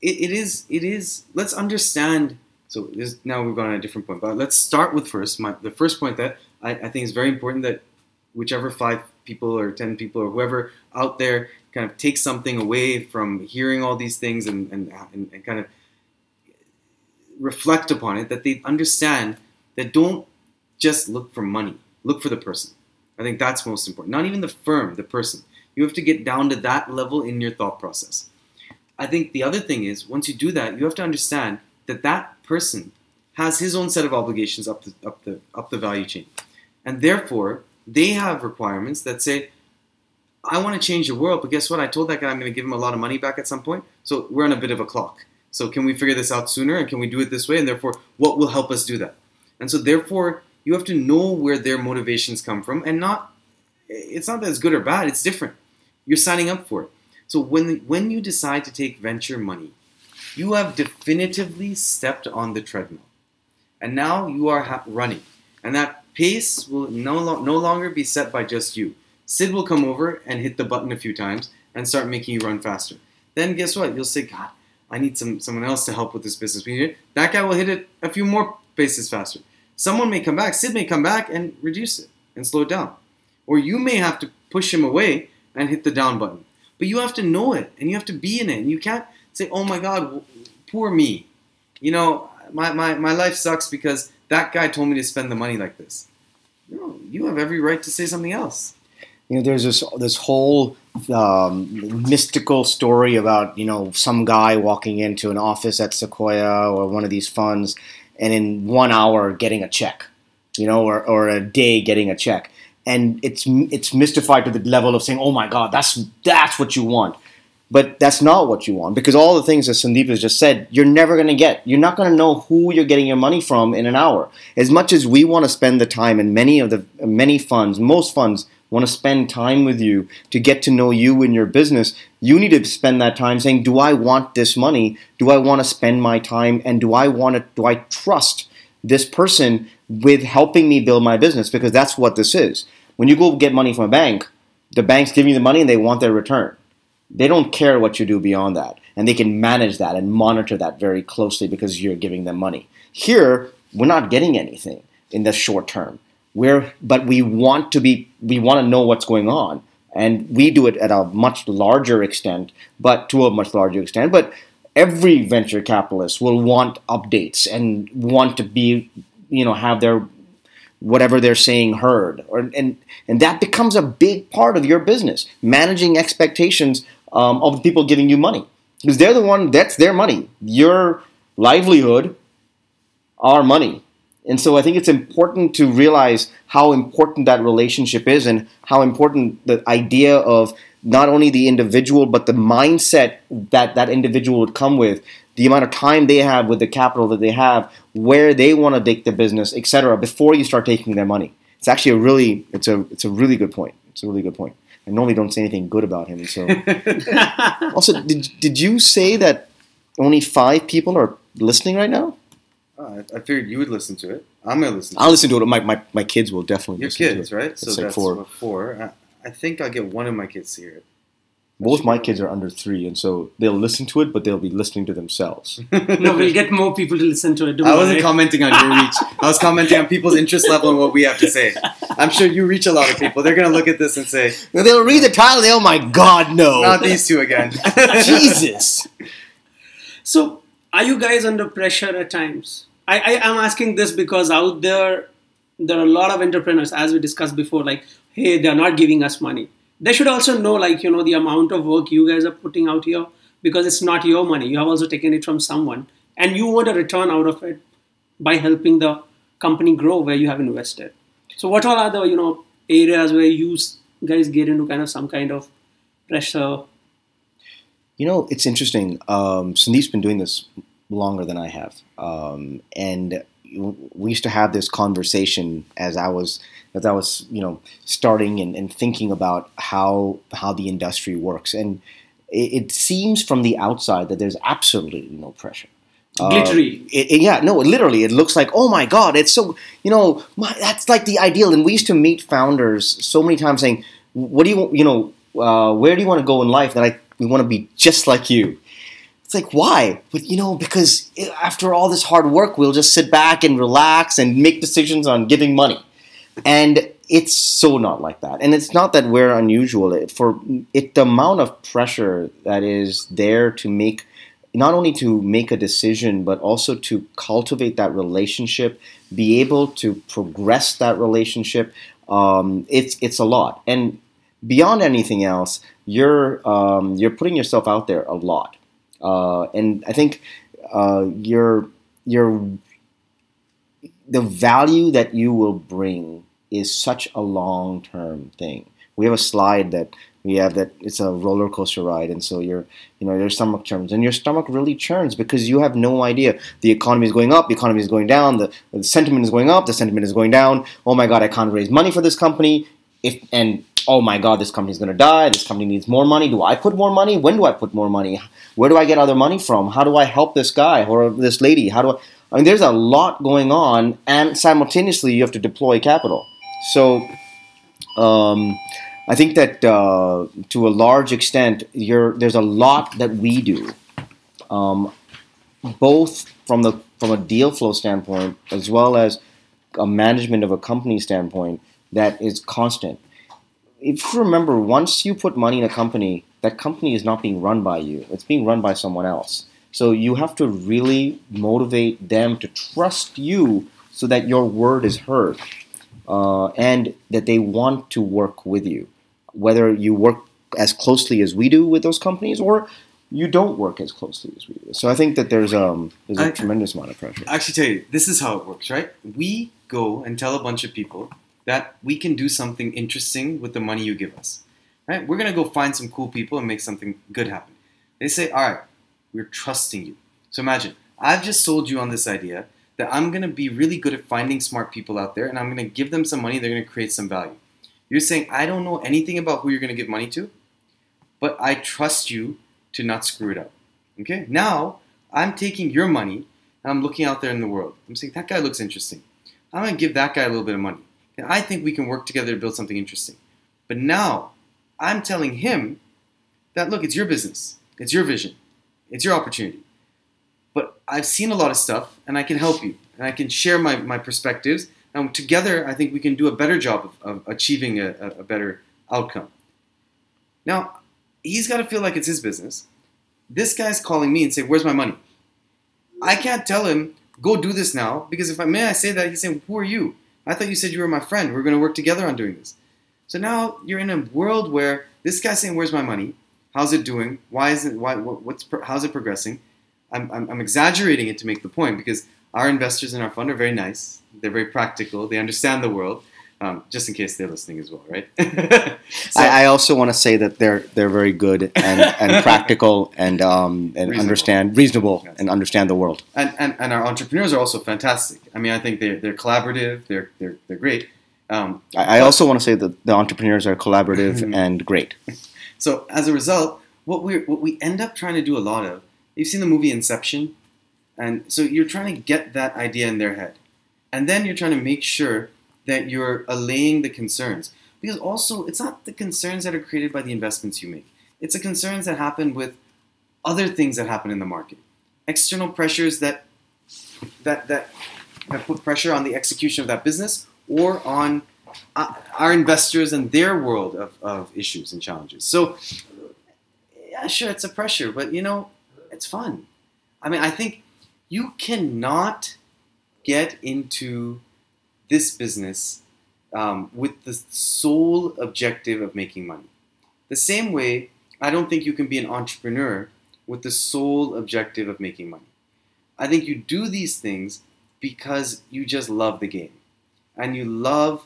it, it is it is. Let's understand. So this, now we've gone on a different point, but let's start with first. My the first point that I, I think is very important that whichever five people or ten people or whoever out there kind of takes something away from hearing all these things and, and, and, and kind of reflect upon it, that they understand that don't just look for money, look for the person. I think that's most important. Not even the firm, the person. You have to get down to that level in your thought process. I think the other thing is once you do that, you have to understand that that person has his own set of obligations up the up the up the value chain, and therefore they have requirements that say, I want to change the world, but guess what? I told that guy I'm going to give him a lot of money back at some point, so we're on a bit of a clock. So can we figure this out sooner, and can we do it this way? And therefore, what will help us do that? And so therefore, you have to know where their motivations come from, and not it's not that it's good or bad. It's different. You're signing up for it. So when when you decide to take venture money, you have definitively stepped on the treadmill, and now you are ha- running, and that pace will no lo- no longer be set by just you. Sid will come over and hit the button a few times and start making you run faster. Then guess what? You'll say, God, I need some someone else to help with this business. We need it. That guy will hit it a few more paces faster. Someone may come back. Sid may come back and reduce it and slow it down, or you may have to push him away and hit the down button. But you have to know it and you have to be in it. And you can't say, oh my God, poor me. You know, my, my, my life sucks because that guy told me to spend the money like this. No, you have every right to say something else. You know, there's this this whole um, mystical story about you know some guy walking into an office at Sequoia or one of these funds, and in one hour getting a check, you know, or, or a day getting a check, and it's it's mystified to the level of saying, "Oh my God, that's that's what you want." But that's not what you want because all the things that Sandeep has just said, you're never going to get. You're not going to know who you're getting your money from in an hour. As much as we want to spend the time, and many of the many funds, most funds want to spend time with you to get to know you and your business, you need to spend that time saying, "Do I want this money? Do I want to spend my time? And do I want to? Do I trust this person with helping me build my business? Because that's what this is. When you go get money from a bank, the bank's giving you the money and they want their return. They don't care what you do beyond that, and they can manage that and monitor that very closely because you're giving them money. Here, we're not getting anything in the short term. We're, but we want to be, we want to know what's going on, and we do it at a much larger extent, but to a much larger extent. But every venture capitalist will want updates and want to be, you know, have their whatever they're saying heard, or and and that becomes a big part of your business, managing expectations um, of the people giving you money because they're the one that's their money. Your livelihood, our money. And so I think it's important to realize how important that relationship is and how important the idea of not only the individual but the mindset that that individual would come with the amount of time they have with the capital that they have where they want to take the business etc before you start taking their money it's actually a really it's a it's a really good point it's a really good point I normally don't say anything good about him. So, also, did did you say that only five people are listening right now? Uh, I figured you would listen to it. I'm gonna listen. to I'll listen to it. My, my, my kids will definitely. Your listen kids, to it. right? It's So like that's four. four. I, I think I'll get one of my kids to hear it. Both my kids are under three, and so they'll listen to it, but they'll be listening to themselves. no, we'll get more people to listen to it. Don't I wasn't worry. commenting on your reach. I was commenting on people's interest level and what we have to say. I'm sure you reach a lot of people. They're gonna look at this and say, they'll read the title. They, oh my God, no! "Not these two again." Jesus. So, are you guys under pressure at times? I, I am asking this because out there, there are a lot of entrepreneurs, as we discussed before, like, hey, they're not giving us money. They should also know, like, you know, the amount of work you guys are putting out here because it's not your money. You have also taken it from someone, and you want a return out of it by helping the company grow where you have invested. So, what all are the, you know, areas where you guys get into kind of some kind of pressure? You know, it's interesting. Um, Sandeep's been doing this longer than I have, um, and we used to have this conversation as I was as I was, you know, starting and, and thinking about how how the industry works, and it, it seems from the outside that there's absolutely no pressure. Um, Glittery. it, it- yeah, no, literally, it looks like, oh my god, it's so, you know, my, that's like the ideal. And we used to meet founders so many times saying, what do you, you know, uh, where do you want to go in life? That I, we want to be just like you. It's like why? But you know, because after all this hard work, we'll just sit back and relax and make decisions on giving money, and it's so not like that. And it's not that we're unusual. It, for it, the amount of pressure that is there to make not only to make a decision but also to cultivate that relationship be able to progress that relationship um, it's it's a lot and beyond anything else you're um, you're putting yourself out there a lot uh, and I think uh, you're you're the value that you will bring is such a long term thing. We have a slide that we have that it's a roller coaster ride, and so your you know your stomach churns, and your stomach really churns because you have no idea. The economy is going up, the economy is going down, the, the sentiment is going up, the sentiment is going down. Oh my God, I can't raise money for this company. If and oh my God, this company's going to die. This company needs more money. Do I put more money? When do I put more money? Where do I get other money from? How do I help this guy or this lady? How do I? I mean, there's a lot going on, and simultaneously you have to deploy capital. So, um, I think that uh, to a large extent, there's a lot that we do, um, both from the from a deal flow standpoint as well as a management of a company standpoint that is constant. If you remember, once you put money in a company, that company is not being run by you; it's being run by someone else. So you have to really motivate them to trust you so that your word is heard uh, and that they want to work with you. Whether you work as closely as we do with those companies or you don't work as closely as we do. So I think that there's, um, there's a I- tremendous amount of pressure. I actually tell you, this is how it works, right? We go and tell a bunch of people that we can do something interesting with the money you give us, right? We're gonna go find some cool people and make something good happen. They say, all right, we're trusting you. So imagine, I've just sold you on this idea that I'm to be really good at finding smart people out there and I'm to give them some money, they're to create some value. You're saying, I don't know anything about who you're to give money to, but I trust you to not screw it up. Okay? Now, I'm taking your money and I'm looking out there in the world. I'm saying, that guy looks interesting. I'm to give that guy a little bit of money. And I think we can work together to build something interesting. But now, I'm telling him that, look, it's your business, it's your vision, it's your opportunity. But I've seen a lot of stuff and I can help you and I can share my, my perspectives. And together, I think we can do a better job of, of achieving a, a better outcome. Now, he's got to feel like it's his business. This guy's calling me and saying, Where's my money? I can't tell him, Go do this now, because if I may I say that, he's saying, Who are you? I thought you said you were my friend. We're going to work together on doing this. So now you're in a world where this guy's saying, Where's my money? How's it doing? Why is it, why, what's, how's it progressing? I'm, I'm, I'm exaggerating it to make the point because our investors in our fund are very nice. They're very practical. They understand the world. Um, just in case they're listening as well, right? so, I, I, also want to say that they're they're very good and, and practical and um, and reasonable. understand reasonable yes. and understand the world. And, and and our entrepreneurs are also fantastic. I mean, I think they're they're collaborative. They're they're they're great. Um, I, I also want to say that the entrepreneurs are collaborative and great. So as a result, what we what we end up trying to do a lot of, you've seen the movie Inception, and so you're trying to get that idea in their head, and then you're trying to make sure that you're allaying the concerns. Because also, it's not the concerns that are created by the investments you make. It's the concerns that happen with other things that happen in the market, external pressures that that that that put pressure on the execution of that business or on uh, our investors and their world of, of issues and challenges. So, yeah, sure, it's a pressure, but you know, it's fun. I mean, I think you cannot get into this business um, with the sole objective of making money. The same way, I don't think you can be an entrepreneur with the sole objective of making money. I think you do these things because you just love the game and you love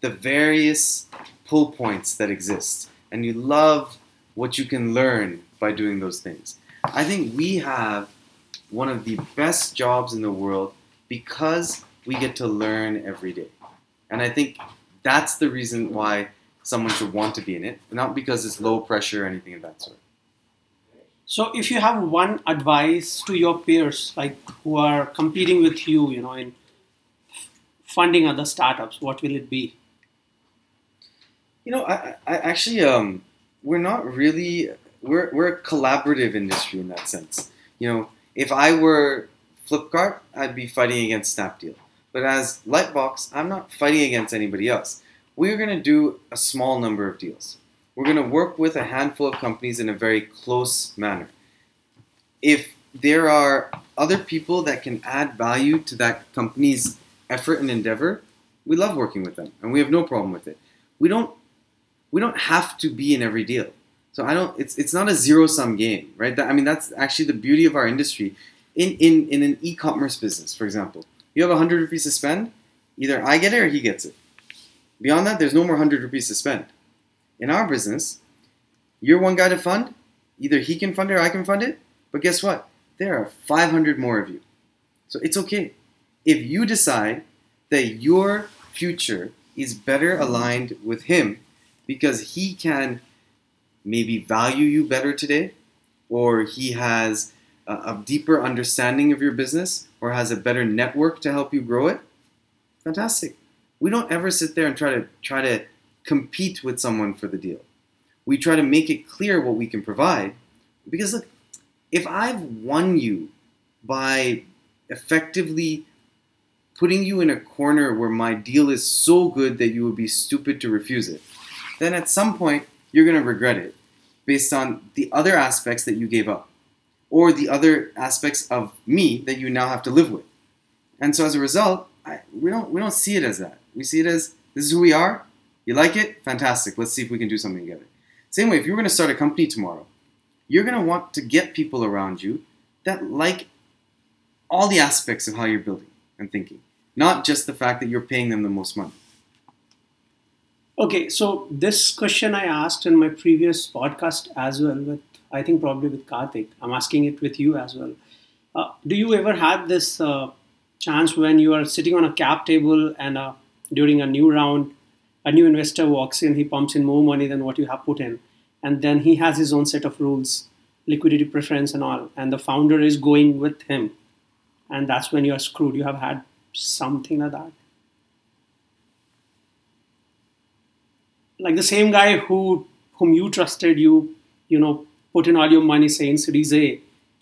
the various pull points that exist and you love what you can learn by doing those things. I think we have one of the best jobs in the world because we get to learn every day. And I think that's the reason why someone should want to be in it, not because it's low pressure or anything of that sort. So, if you have one advice to your peers, like who are competing with you, you know, in funding other startups, what will it be? You know, I, I actually, um, we're not really, we're, we're a collaborative industry in that sense. You know, if I were Flipkart, I'd be fighting against Snapdeal. But as Lightbox, I'm not fighting against anybody else. We're going to do a small number of deals. We're going to work with a handful of companies in a very close manner. If there are other people that can add value to that company's effort and endeavor, we love working with them and we have no problem with it. We don't we don't have to be in every deal. So I don't it's it's not a zero sum game, right? That, I mean that's actually the beauty of our industry. In in in an e-commerce business, for example, you have 100 rupees to spend, either I get it or he gets it. Beyond that, there's no more 100 rupees to spend. In our business, you're one guy to fund, either he can fund it or I can fund it, but guess what? There are 500 more of you. So it's okay. If you decide that your future is better aligned with him because he can maybe value you better today, or he has a, deeper understanding of your business, or has a better network to help you grow it, fantastic. We don't ever sit there and try to try to compete with someone for the deal. We try to make it clear what we can provide. Because look, if I've won you by effectively putting you in a corner where my deal is so good that you would be stupid to refuse it, then at some point you're going to regret it based on the other aspects that you gave up or the other aspects of me that you now have to live with. And so as a result, I, we don't we don't see it as that. We see it as this is who we are. You like it? Fantastic. Let's see if we can do something together. Same way, if you're going to start a company tomorrow, you're going to want to get people around you that like all the aspects of how you're building and thinking, not just the fact that you're paying them the most money. Okay, so this question I asked in my previous podcast as well with I think probably with Karthik. I'm asking it with you as well. Uh, do you ever had this uh, chance when you are sitting on a cap table and uh, during a new round, a new investor walks in, he pumps in more money than what you have put in, and then he has his own set of rules, liquidity preference and all, and the founder is going with him, and that's when you are screwed. You have had something like that. Like the same guy who whom you trusted, you you know put in all your money, saying Series A,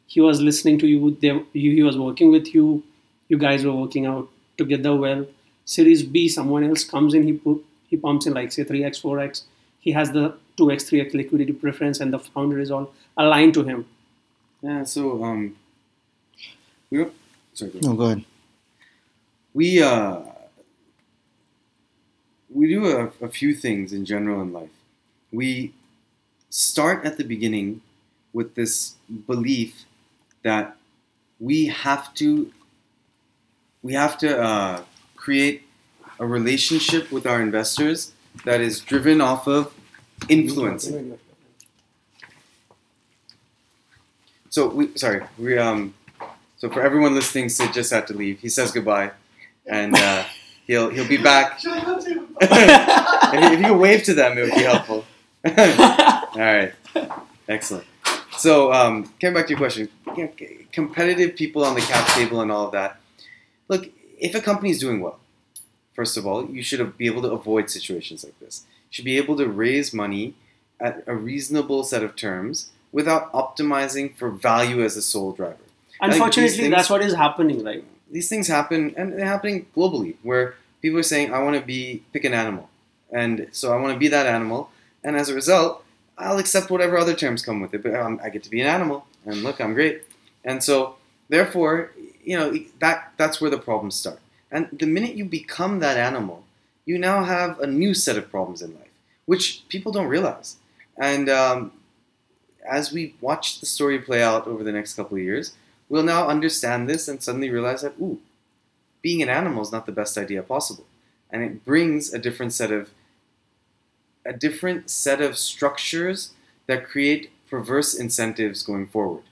he was listening to you. They, he was working with you. You guys were working out together well. Series B, someone else comes in, he put, he pumps in like say 3x, 4x. He has the 2x, 3x liquidity preference, and the founder is all aligned to him. Yeah. So um, we don't, sorry. Go ahead. No, go ahead. we uh we do a, a few things in general in life. We start at the beginning with this belief that we have to we have to uh, create a relationship with our investors that is driven off of influence. So we sorry we um so for everyone listening, Sid just had to leave. He says goodbye, and uh, he'll he'll be back. if, you, if you could wave to them, it would be helpful. All right, excellent. So um, coming back to your question, yeah, c- competitive people on the cap table and all of that. Look, if a company is doing well, first of all, you should be able to avoid situations like this. You should be able to raise money at a reasonable set of terms without optimizing for value as a sole driver. Unfortunately, things- that's what is happening. Right? these things happen and they're happening globally where people are saying i want to be pick an animal and so i want to be that animal and as a result i'll accept whatever other terms come with it but um, i get to be an animal and look i'm great. And so therefore you know that that's where the problems start. And the minute you become that animal you now have a new set of problems in life which people don't realize. And um, as we watch the story play out over the next couple of years we'll now understand this and suddenly realize that, ooh, being an animal is not the best idea possible. And it brings a different set of a different set of structures that create perverse incentives going forward.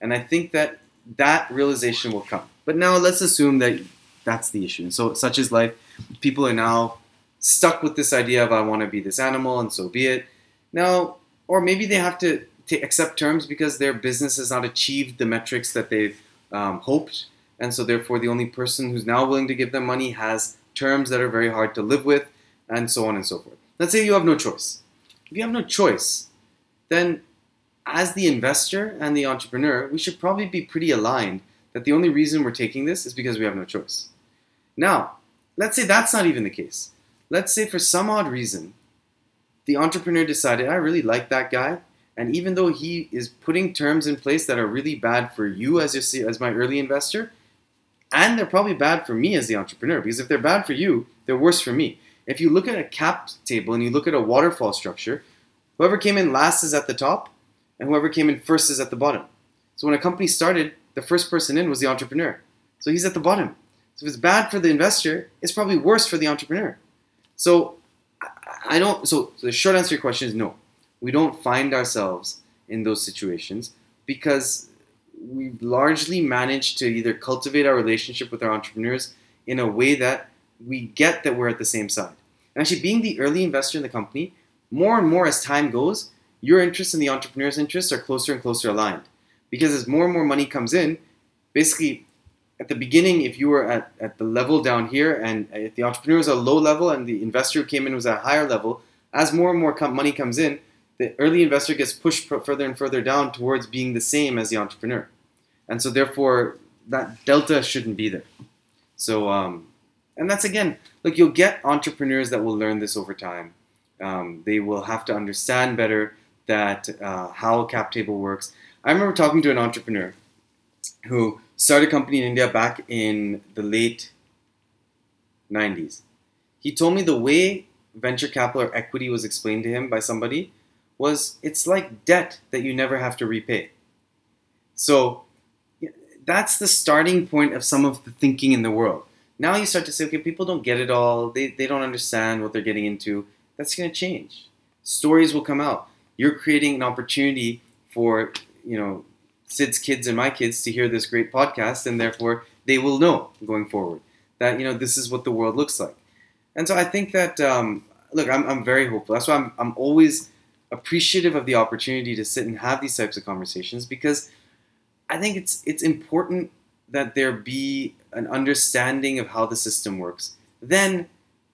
And I think that that realization will come. But now let's assume that that's the issue. And so such is life. People are now stuck with this idea of I want to be this animal and so be it. Now, or maybe they have to ta accept terms because their business has not achieved the metrics that they've um, hoped, and so therefore the only person who's now willing to give them money has terms that are very hard to live with, and so on and so forth. Let's say you have no choice. If you have no choice, then as the investor and the entrepreneur, we should probably be pretty aligned that the only reason we're taking this is because we have no choice. Now, let's say that's not even the case. Let's say for some odd reason, the entrepreneur decided, I really like that guy, and even though he is putting terms in place that are really bad for you as your, as my early investor, and they're probably bad for me as the entrepreneur, because if they're bad for you, they're worse for me. If you look at a cap table and you look at a waterfall structure, whoever came in last is at the top, and whoever came in first is at the bottom. So when a company started, the first person in was the entrepreneur. So he's at the bottom. So if it's bad for the investor, it's probably worse for the entrepreneur. So I- don't. So the short answer to your question is no. We don't find ourselves in those situations because we've largely managed to either cultivate our relationship with our entrepreneurs in a way that we get that we're at the same side. And actually, being the early investor in the company, more and more as time goes, your interests and the entrepreneur's interests are closer and closer aligned. Because as more and more money comes in, basically, at the beginning, if you were at, at the level down here and if the entrepreneur was a low level and the investor who came in was at a higher level, as more and more com- money comes in, the early investor gets pushed pr- further and further down towards being the same as the entrepreneur. And so, therefore, that delta shouldn't be there. So, um, and that's again, look, you'll get entrepreneurs that will learn this over time. Um, they will have to understand better that uh, how cap table works. I remember talking to an entrepreneur who started a company in India back in the late 90s. He told me the way venture capital or equity was explained to him by somebody was it's like debt that you never have to repay. So that's the starting point of some of the thinking in the world. Now you start to say, okay, people don't get it all. They, they don't understand what they're getting into. That's going to change. Stories will come out. You're creating an opportunity for you know Sid's kids and my kids to hear this great podcast, and therefore they will know going forward that you know this is what the world looks like. And so I think that um, look, I'm, I'm very hopeful. That's why I'm, I'm always appreciative of the opportunity to sit and have these types of conversations because I think it's it's important that there be an understanding of how the system works. Then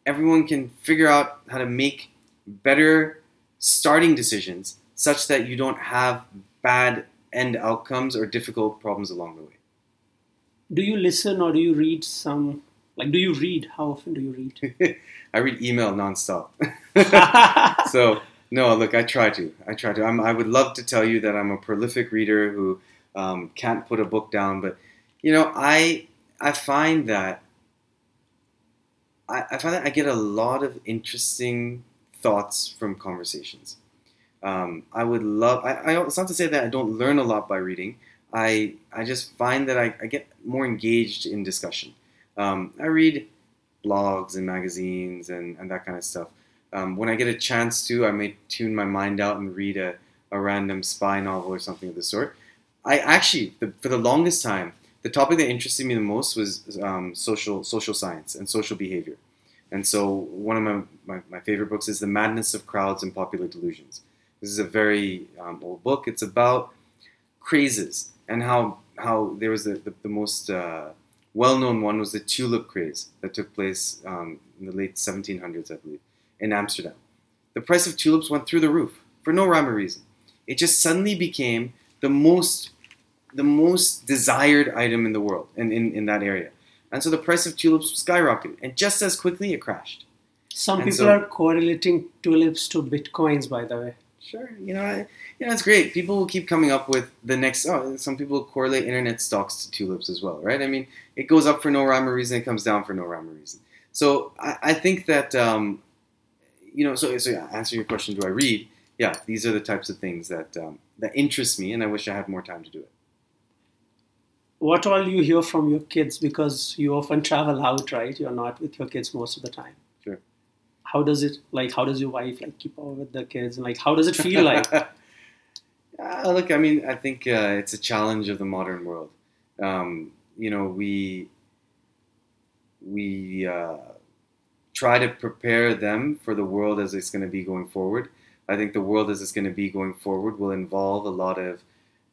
everyone can figure out how to make better starting decisions such that you don't have bad end outcomes or difficult problems along the way. Do you listen or do you read some? Like, do you read? How often do you read? I read email nonstop. so no, look, I try to. I try to. I'm, I would love to tell you that I'm a prolific reader who um, can't put a book down, but you know, I I find that I, I find that I get a lot of interesting thoughts from conversations. Um, I would love. I, I, it's not to say that I don't learn a lot by reading. I I just find that I, I get more engaged in discussion. Um, I read blogs and magazines and, and that kind of stuff. Um, when I get a chance to, I may tune my mind out and read a, a random spy novel or something of the sort. I actually, the, for the longest time, the topic that interested me the most was um, social social science and social behavior. And so one of my, my, my, favorite books is The Madness of Crowds and Popular Delusions. This is a very um, old book. It's about crazes and how how there was the, the, the most uh, well-known one was the tulip craze that took place um, in the late 1700s, I believe, in Amsterdam. The price of tulips went through the roof for no rhyme or reason. It just suddenly became the most the most desired item in the world and in, in that area. And so the price of tulips skyrocketed, and just as quickly it crashed. Some And people so- are correlating tulips to bitcoins, by the way. Sure, you know, I, you know, it's great. People will keep coming up with the next. Oh, some people correlate internet stocks to tulips as well, right? I mean, it goes up for no rhyme or reason, it comes down for no rhyme or reason. So I, I think that, um, you know, so so yeah, answer your question. Do I read? Yeah, these are the types of things that um, that interest me, and I wish I had more time to do it. What all you hear from your kids because you often travel out, right? You're not with your kids most of the time. Sure. How does it like? How does your wife like keep up with the kids? And like, how does it feel like? Uh, look, I mean, I think uh, it's a challenge of the modern world. Um, you know, we we uh, try to prepare them for the world as it's going to be going forward. I think the world as it's going to be going forward will involve a lot of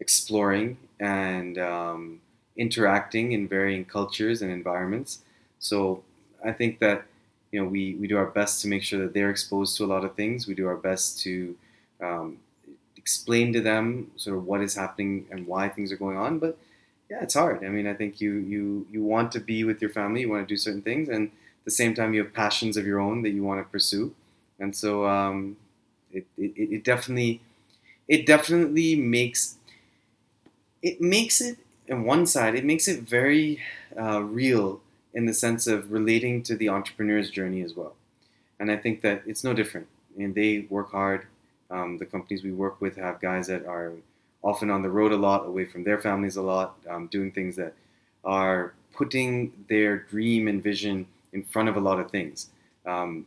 exploring and um, interacting in varying cultures and environments. So I think that you know we, we do our best to make sure that they're exposed to a lot of things. We do our best to um, explain to them sort of what is happening and why things are going on. But yeah, it's hard. I mean, I think you you you want to be with your family, you want to do certain things, and at the same time you have passions of your own that you want to pursue. And so um, it, it it definitely it definitely makes it makes it on one side it makes it very uh, real in the sense of relating to the entrepreneur's journey as well. And I think that it's no different. And they work hard. Um, the companies we work with have guys that are often on the road a lot, away from their families a lot, um, doing things that are putting their dream and vision in front of a lot of things. Um,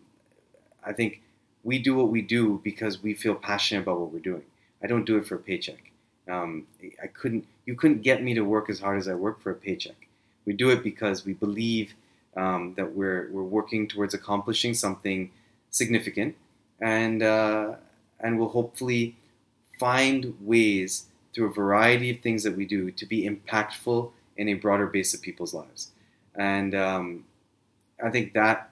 I think we do what we do because we feel passionate about what we're doing. I don't do it for a paycheck. Um, I couldn't. You couldn't get me to work as hard as I work for a paycheck. We do it because we believe um, that we're we're working towards accomplishing something significant, and uh, and we'll hopefully find ways through a variety of things that we do to be impactful in a broader base of people's lives. And um, I think that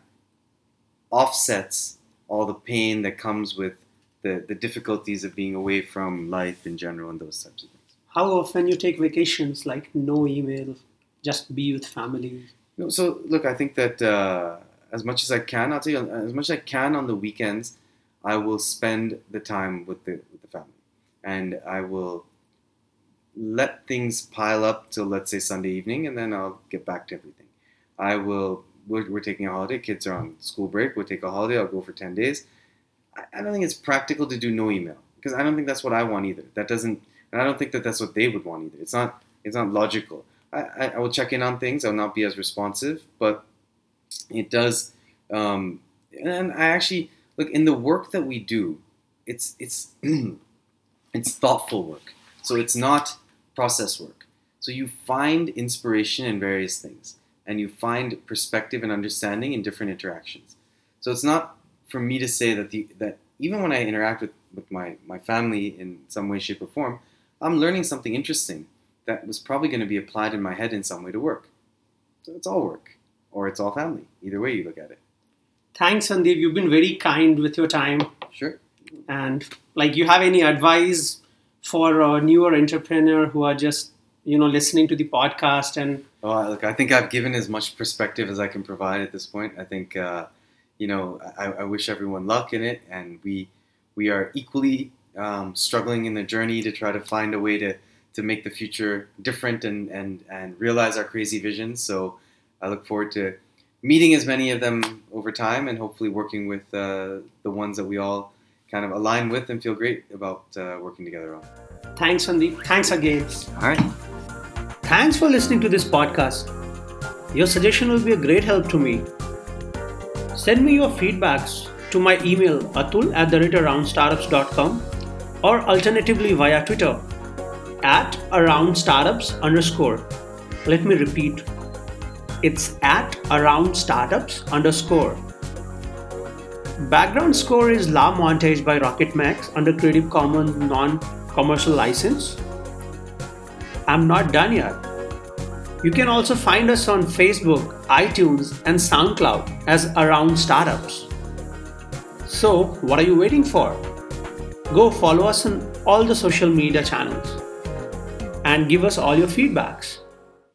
offsets all the pain that comes with the, the difficulties of being away from life in general and those types of things. How often you take vacations? Like no email, just be with family. No, so look, I think that uh, as much as I can, I'll tell you, as much as I can on the weekends, I will spend the time with the with the family, and I will let things pile up till let's say Sunday evening, and then I'll get back to everything. I will. We're, we're taking a holiday. Kids are on school break. We'll take a holiday. I'll go for ten days. I, I don't think it's practical to do no email because I don't think that's what I want either. That doesn't, and I don't think that that's what they would want either. It's not. It's not logical. I, I, I will check in on things. I'll not be as responsive, but it does. Um, and I actually look in the work that we do. It's it's it's thoughtful work. So it's not process work. So you find inspiration in various things and you find perspective and understanding in different interactions. So it's not for me to say that the that even when I interact with, with my, my family in some way, shape, or form, I'm learning something interesting that was probably going to be applied in my head in some way to work. So it's all work or it's all family. Either way you look at it. Thanks, Sandeep. You've been very kind with your time. Sure. And like, you have any advice for a newer entrepreneur who are just you know listening to the podcast and oh look i think i've given as much perspective as i can provide at this point i think uh, you know I, I, wish everyone luck in it and we we are equally um, struggling in the journey to try to find a way to to make the future different and and and realize our crazy visions. So i look forward to meeting as many of them over time and hopefully working with uh, the ones that we all kind of align with and feel great about uh, working together on. Thanks sandeep. Thanks again. All right. Thanks for listening to this podcast. Your suggestion will be a great help to me. Send me your feedbacks to my email atul at the aroundstartups.com or alternatively via Twitter at aroundstartups underscore. Let me repeat. It's at aroundstartups underscore. Background score is La Montage by Rocket Max under Creative Commons non-commercial license. I'm not done yet. You can also find us on Facebook, iTunes, and SoundCloud as Around Startups. So, what are you waiting for? Go follow us on all the social media channels and give us all your feedbacks.